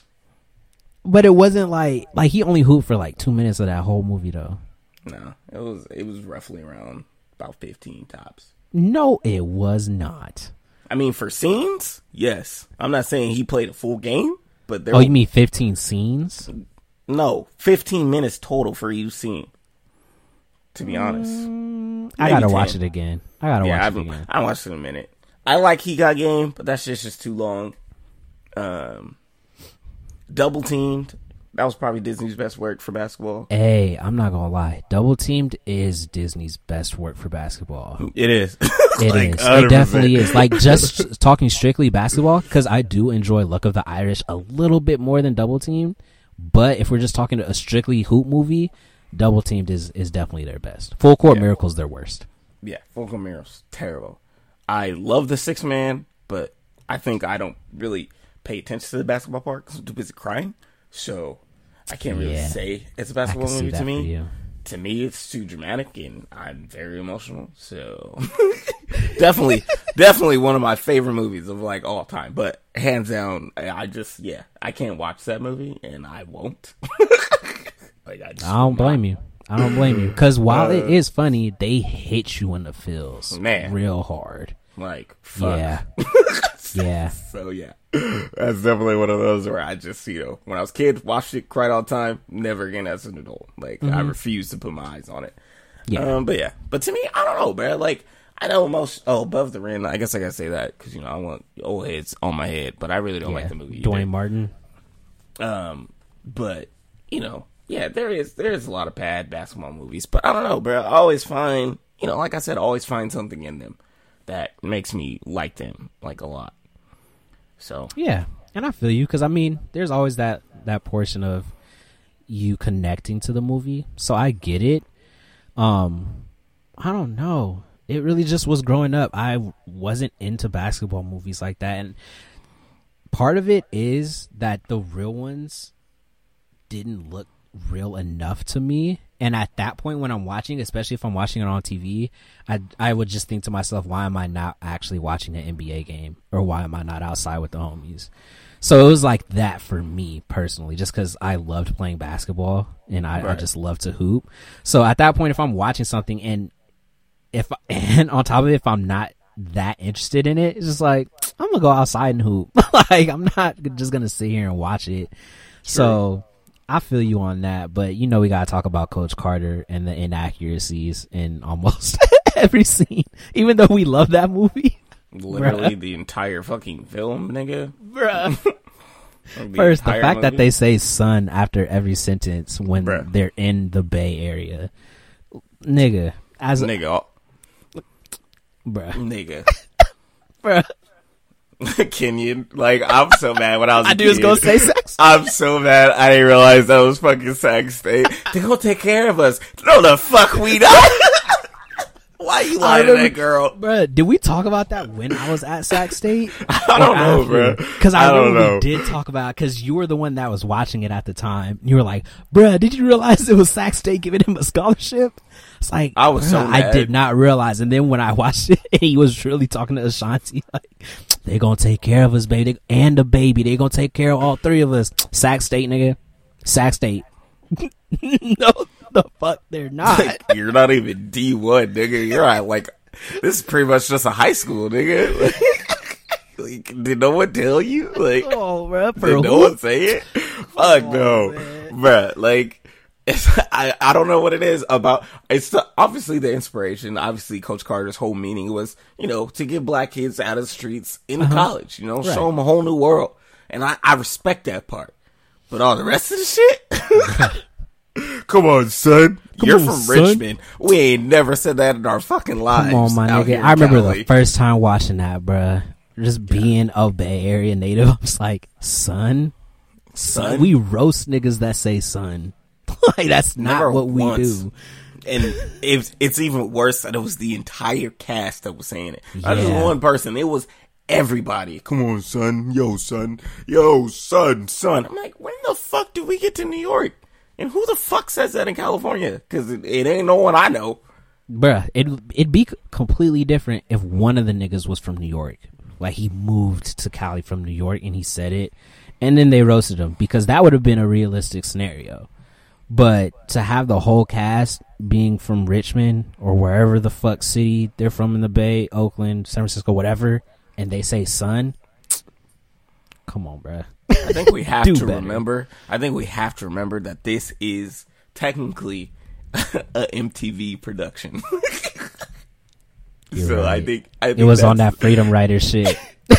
[SPEAKER 2] But it wasn't like like he only hooped for like two minutes of that whole movie though.
[SPEAKER 3] No, it was it was roughly around about 15 tops.
[SPEAKER 2] No, it was not.
[SPEAKER 3] I mean, for scenes, yes. I'm not saying he played a full game, but there
[SPEAKER 2] Oh,
[SPEAKER 3] were,
[SPEAKER 2] you mean fifteen scenes?
[SPEAKER 3] no 15 minutes total for each scene. To be honest, mm,
[SPEAKER 2] I
[SPEAKER 3] Maybe
[SPEAKER 2] gotta watch it again. I gotta
[SPEAKER 3] yeah,
[SPEAKER 2] watch
[SPEAKER 3] I've,
[SPEAKER 2] it again.
[SPEAKER 3] I watched it in a minute. I like he got game, but that's just just too long. Um, double teamed. That was probably Disney's best work for basketball.
[SPEAKER 2] Hey, I'm not gonna lie. Double teamed is Disney's best work for basketball.
[SPEAKER 3] It is.
[SPEAKER 2] It is.
[SPEAKER 3] Like,
[SPEAKER 2] It
[SPEAKER 3] 100%.
[SPEAKER 2] definitely is. Like just talking strictly basketball, because I do enjoy Luck of the Irish a little bit more than Double Teamed. But if we're just talking to a strictly hoop movie, Double Teamed is is definitely their best. Full Court
[SPEAKER 3] Yeah.
[SPEAKER 2] Miracle's their worst.
[SPEAKER 3] Yeah, full court miracles terrible. I love the six man, but I think I don't really pay attention to the basketball part because I'm too busy crying. So I can't really
[SPEAKER 2] Yeah.
[SPEAKER 3] say it's a basketball movie to me. To me, it's too dramatic, and I'm very emotional. So definitely, definitely one of my favorite movies of like all time. But hands down, I just yeah, I can't watch that movie, and I won't. like I, just
[SPEAKER 2] I don't blame you. I don't blame you. Because while it is funny, they hit you in the feels,
[SPEAKER 3] Man.
[SPEAKER 2] real hard.
[SPEAKER 3] Like fuck.
[SPEAKER 2] Yeah, yeah.
[SPEAKER 3] So yeah, that's definitely one of those where I just you know when I was a kid watched it, cried all the time. Never again as an adult. Like I refuse to put my eyes on it.
[SPEAKER 2] Mm-hmm. Yeah.
[SPEAKER 3] Um, but yeah, but to me, I don't know, man. Like I know most. Oh, above the rim. I guess I gotta say that because you know I want old heads on my head, but I really don't
[SPEAKER 2] yeah.
[SPEAKER 3] like the movie.
[SPEAKER 2] Duane
[SPEAKER 3] either.
[SPEAKER 2] Martin.
[SPEAKER 3] Um, but you know, yeah, there is there is a lot of bad basketball movies, but I don't know, bro. I always find you know, like I said, I always find something in them that makes me like them like a lot. So
[SPEAKER 2] Yeah, and I feel you because I mean, there's always that that portion of you connecting to the movie, so I get it. Um, I don't know. It really just was growing up. I wasn't into basketball movies like that, and part of it is that the real ones didn't look real enough to me. And at that point, when I'm watching, especially if I'm watching it on TV, I I would just think to myself, why am I not actually watching an NBA game, or why am I not outside with the homies? So it was like that for me personally, just because I loved playing basketball and I, I just love to hoop. So at that point, if I'm watching something and if and on top of it, if I'm not that interested in it, it's just like I'm gonna go outside and hoop. like I'm not just gonna sit here and watch it. So I feel you on that, but you know we gotta talk about Coach Carter and the inaccuracies in almost every scene. Even though we love that movie,
[SPEAKER 3] literally the entire fucking film, nigga.
[SPEAKER 2] bruh.
[SPEAKER 3] Like,
[SPEAKER 2] First, the fact that they say "son" after every sentence when
[SPEAKER 3] Bruh.
[SPEAKER 2] they're in the Bay Area, nigga, as a,
[SPEAKER 3] nigga,
[SPEAKER 2] bruh,
[SPEAKER 3] nigga.
[SPEAKER 2] bruh.
[SPEAKER 3] Kenyon. Like, I'm so mad when I was.
[SPEAKER 2] I knew he was gonna say sex.
[SPEAKER 3] I'm so mad. I didn't realize that was fucking Sac State. They gonna take care of us. No, the fuck we not. Why you lying to that girl?
[SPEAKER 2] Bruh, did we talk about that when I was at Sac State?
[SPEAKER 3] I don't know, bro.
[SPEAKER 2] Because I,
[SPEAKER 3] I don't know.
[SPEAKER 2] we did talk about because you were the one that was watching it at the time. You were like, "Bruh, did you realize it was Sac State giving him a scholarship?" It's like
[SPEAKER 3] I was so
[SPEAKER 2] I did not realize. And then when I watched it, he was really talking to Ashanti like, "They gonna take care of us, baby, They- and the baby. They gonna take care of all three of us." Sac State, nigga, Sac State. no, the fuck, they're not.
[SPEAKER 3] Like, you're not even D one, nigga. You're at like this is pretty much just a high school, nigga. Like, did no one tell you? Like,
[SPEAKER 2] oh, bruh, for
[SPEAKER 3] did no one say it? Fuck oh, no, bruh. Like, it's, I I don't know what it is about. It's the, obviously the inspiration. Obviously, Coach Carter's whole meaning was, you know, to get black kids out of the streets in uh-huh. college. You know, show them a whole new world, and I I respect that part. But all the rest of the shit. Come on, son. You're
[SPEAKER 2] on,
[SPEAKER 3] from
[SPEAKER 2] son.
[SPEAKER 3] Richmond. We ain't never said that in our fucking lives.
[SPEAKER 2] Come on, my
[SPEAKER 3] out
[SPEAKER 2] nigga. I remember
[SPEAKER 3] Cali.
[SPEAKER 2] the first time watching that, bruh. Just being a Bay Area native, I was like, son, son,
[SPEAKER 3] Son?
[SPEAKER 2] we roast niggas that say son. like that's not
[SPEAKER 3] Never
[SPEAKER 2] what we
[SPEAKER 3] once.
[SPEAKER 2] do.
[SPEAKER 3] and it's it's even worse that it was the entire cast that was saying it. Not just
[SPEAKER 2] Yeah.
[SPEAKER 3] one person. It was everybody. Come on, son. Yo, son. Yo, son, son. I'm like, when the fuck do we get to New York? And who the fuck says that in California? Because it, it ain't no one I know.
[SPEAKER 2] Bruh, it, it'd be completely different if one of the niggas was from New York. Like, he moved to Cali from New York and he said it. And then they roasted him because that would have been a realistic scenario. But to have the whole cast being from Richmond or wherever the fuck city they're from in the Bay, Oakland, San Francisco, whatever, and they say son, come on, bruh.
[SPEAKER 3] I think we have to
[SPEAKER 2] better.
[SPEAKER 3] remember. I think we have to remember that this is technically a MTV production.
[SPEAKER 2] You're
[SPEAKER 3] so I think I think
[SPEAKER 2] It was on that Freedom Writer shit.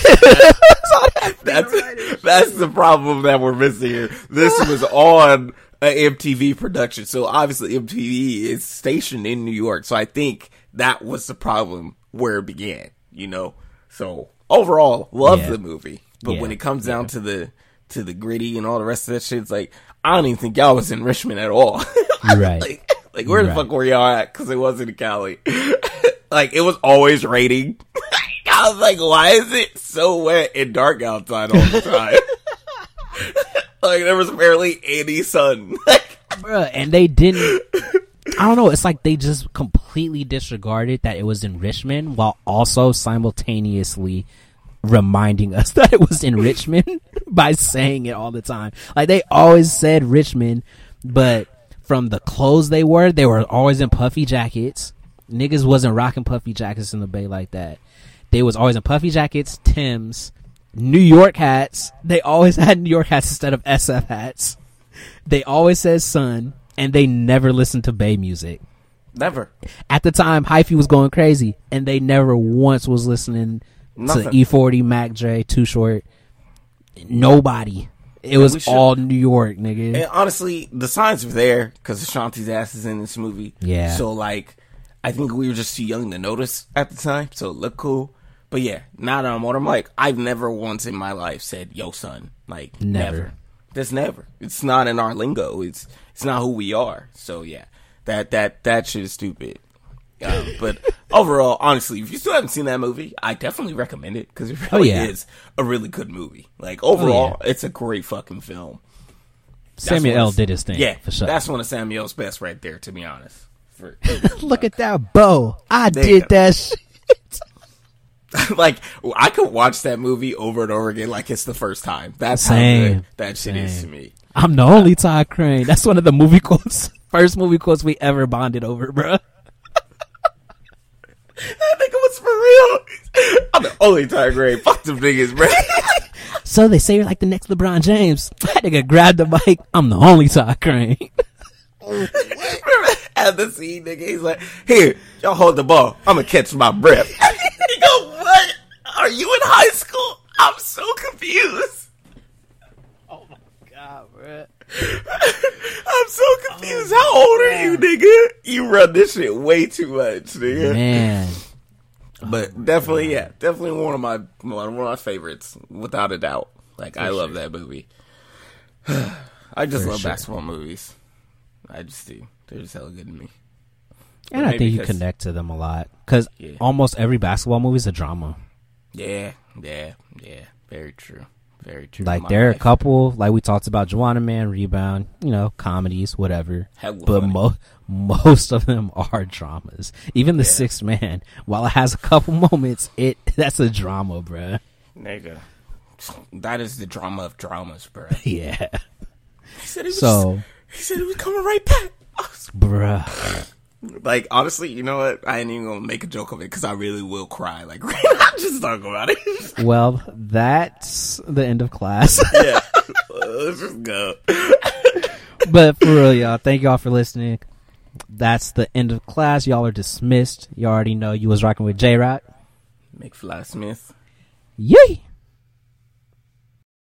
[SPEAKER 3] That's that's the problem that we're missing here. This was on an MTV production, so obviously MTV is stationed in New York. So I think that was the problem where it began. You know, so overall, love
[SPEAKER 2] Yeah.
[SPEAKER 3] the movie, but
[SPEAKER 2] Yeah.
[SPEAKER 3] when it comes down to the to the gritty and all the rest of that shit, it's like I don't even think y'all was in Richmond at all.
[SPEAKER 2] right.
[SPEAKER 3] Like, like where the
[SPEAKER 2] Right.
[SPEAKER 3] fuck were y'all at? Because it wasn't Cali. like it was always raining. I was like, why is it so wet and dark outside all the time? Like there was barely any sun.
[SPEAKER 2] Bruh, and they didn't. I don't know. It's like they just completely disregarded that it was in Richmond while also simultaneously reminding us that it was in Richmond by saying it all the time. Like they always said Richmond, but from the clothes they wore, they were always in puffy jackets. Niggas wasn't rocking puffy jackets in the bay like that. They was always in puffy jackets, Tim's, New York hats. They always had New York hats instead of SF hats. They always said son, and they never listened to Bay music.
[SPEAKER 3] Never.
[SPEAKER 2] At the time, Hyphy was going crazy, and they never once was listening
[SPEAKER 3] Nothing.
[SPEAKER 2] to E40, Mac Dre, Too Short. Nobody. It was all New York, nigga.
[SPEAKER 3] And honestly, the signs were there because Ashanti's ass is in this movie.
[SPEAKER 2] Yeah.
[SPEAKER 3] So like, I think we were just too young to notice at the time, so it looked cool. But yeah, now that I'm older, I'm like, I've never once in my life said, "Yo, son," like
[SPEAKER 2] Never.
[SPEAKER 3] never. That's never. It's not in our lingo. It's it's not who we are. So yeah, that that that shit is stupid. Um, but overall, honestly, if you still haven't seen that movie, I definitely recommend it because it really
[SPEAKER 2] yeah.
[SPEAKER 3] is a really good movie. Like overall, it's a great fucking film. That's
[SPEAKER 2] Samuel L. did his thing.
[SPEAKER 3] Yeah,
[SPEAKER 2] for sure.
[SPEAKER 3] that's one of Samuel's best right there. To be honest, For-
[SPEAKER 2] Look at that bow. I
[SPEAKER 3] There
[SPEAKER 2] did that shit.
[SPEAKER 3] like I could watch that movie over and over again, like it's the first time. That's how good that shit is to me.
[SPEAKER 2] I'm the only Todd Crane. That's one of the movie quotes. First movie quotes we ever bonded over, bruh.
[SPEAKER 3] That nigga was for real. I'm the only time Crane. Fuck them niggas, bro.
[SPEAKER 2] So they say you're like the next LeBron James. That nigga grabbed the mic. I'm the only Todd Crane.
[SPEAKER 3] At the scene, nigga, he's like, "Here, y'all hold the ball. I'm gonna catch my breath." You go, what? Are you in high school? I'm so confused.
[SPEAKER 2] Oh my god, bruh.
[SPEAKER 3] I'm so confused. How old are you, oh, nigga? You run this shit way too much, nigga.
[SPEAKER 2] Man.
[SPEAKER 3] But oh, definitely, yeah, definitely one of my one of my favorites, without a doubt. Like I love that movie. I just
[SPEAKER 2] For
[SPEAKER 3] love
[SPEAKER 2] sure.
[SPEAKER 3] basketball movies. I just do. They're just hella good to me.
[SPEAKER 2] And I think you connect to them a lot. Because
[SPEAKER 3] Yeah.
[SPEAKER 2] almost every basketball movie is a drama.
[SPEAKER 3] Yeah, yeah, yeah. Very true. Very true.
[SPEAKER 2] Like
[SPEAKER 3] My
[SPEAKER 2] there are a couple, like we talked about, Juwanna Mann, Rebound, you know, comedies, whatever.
[SPEAKER 3] Hella
[SPEAKER 2] But
[SPEAKER 3] funny.
[SPEAKER 2] mo- most of them are dramas. Even the Sixth Man, while it has a couple moments, it that's a drama, bruh.
[SPEAKER 3] nigga. That is the drama of dramas, bro.
[SPEAKER 2] Yeah,
[SPEAKER 3] He said he was.
[SPEAKER 2] So-
[SPEAKER 3] he said he was coming right back. I was-
[SPEAKER 2] bruh.
[SPEAKER 3] Like honestly, you know what? I ain't even gonna make a joke of it because I really will cry. Like I'm just talking about it.
[SPEAKER 2] Well, that's the end of class.
[SPEAKER 3] yeah, uh, let's just go.
[SPEAKER 2] but for real, y'all, thank y'all for listening. That's the end of class. Y'all are dismissed. You already know you was rocking with J Rock.
[SPEAKER 3] McFly Smith.
[SPEAKER 2] Yay!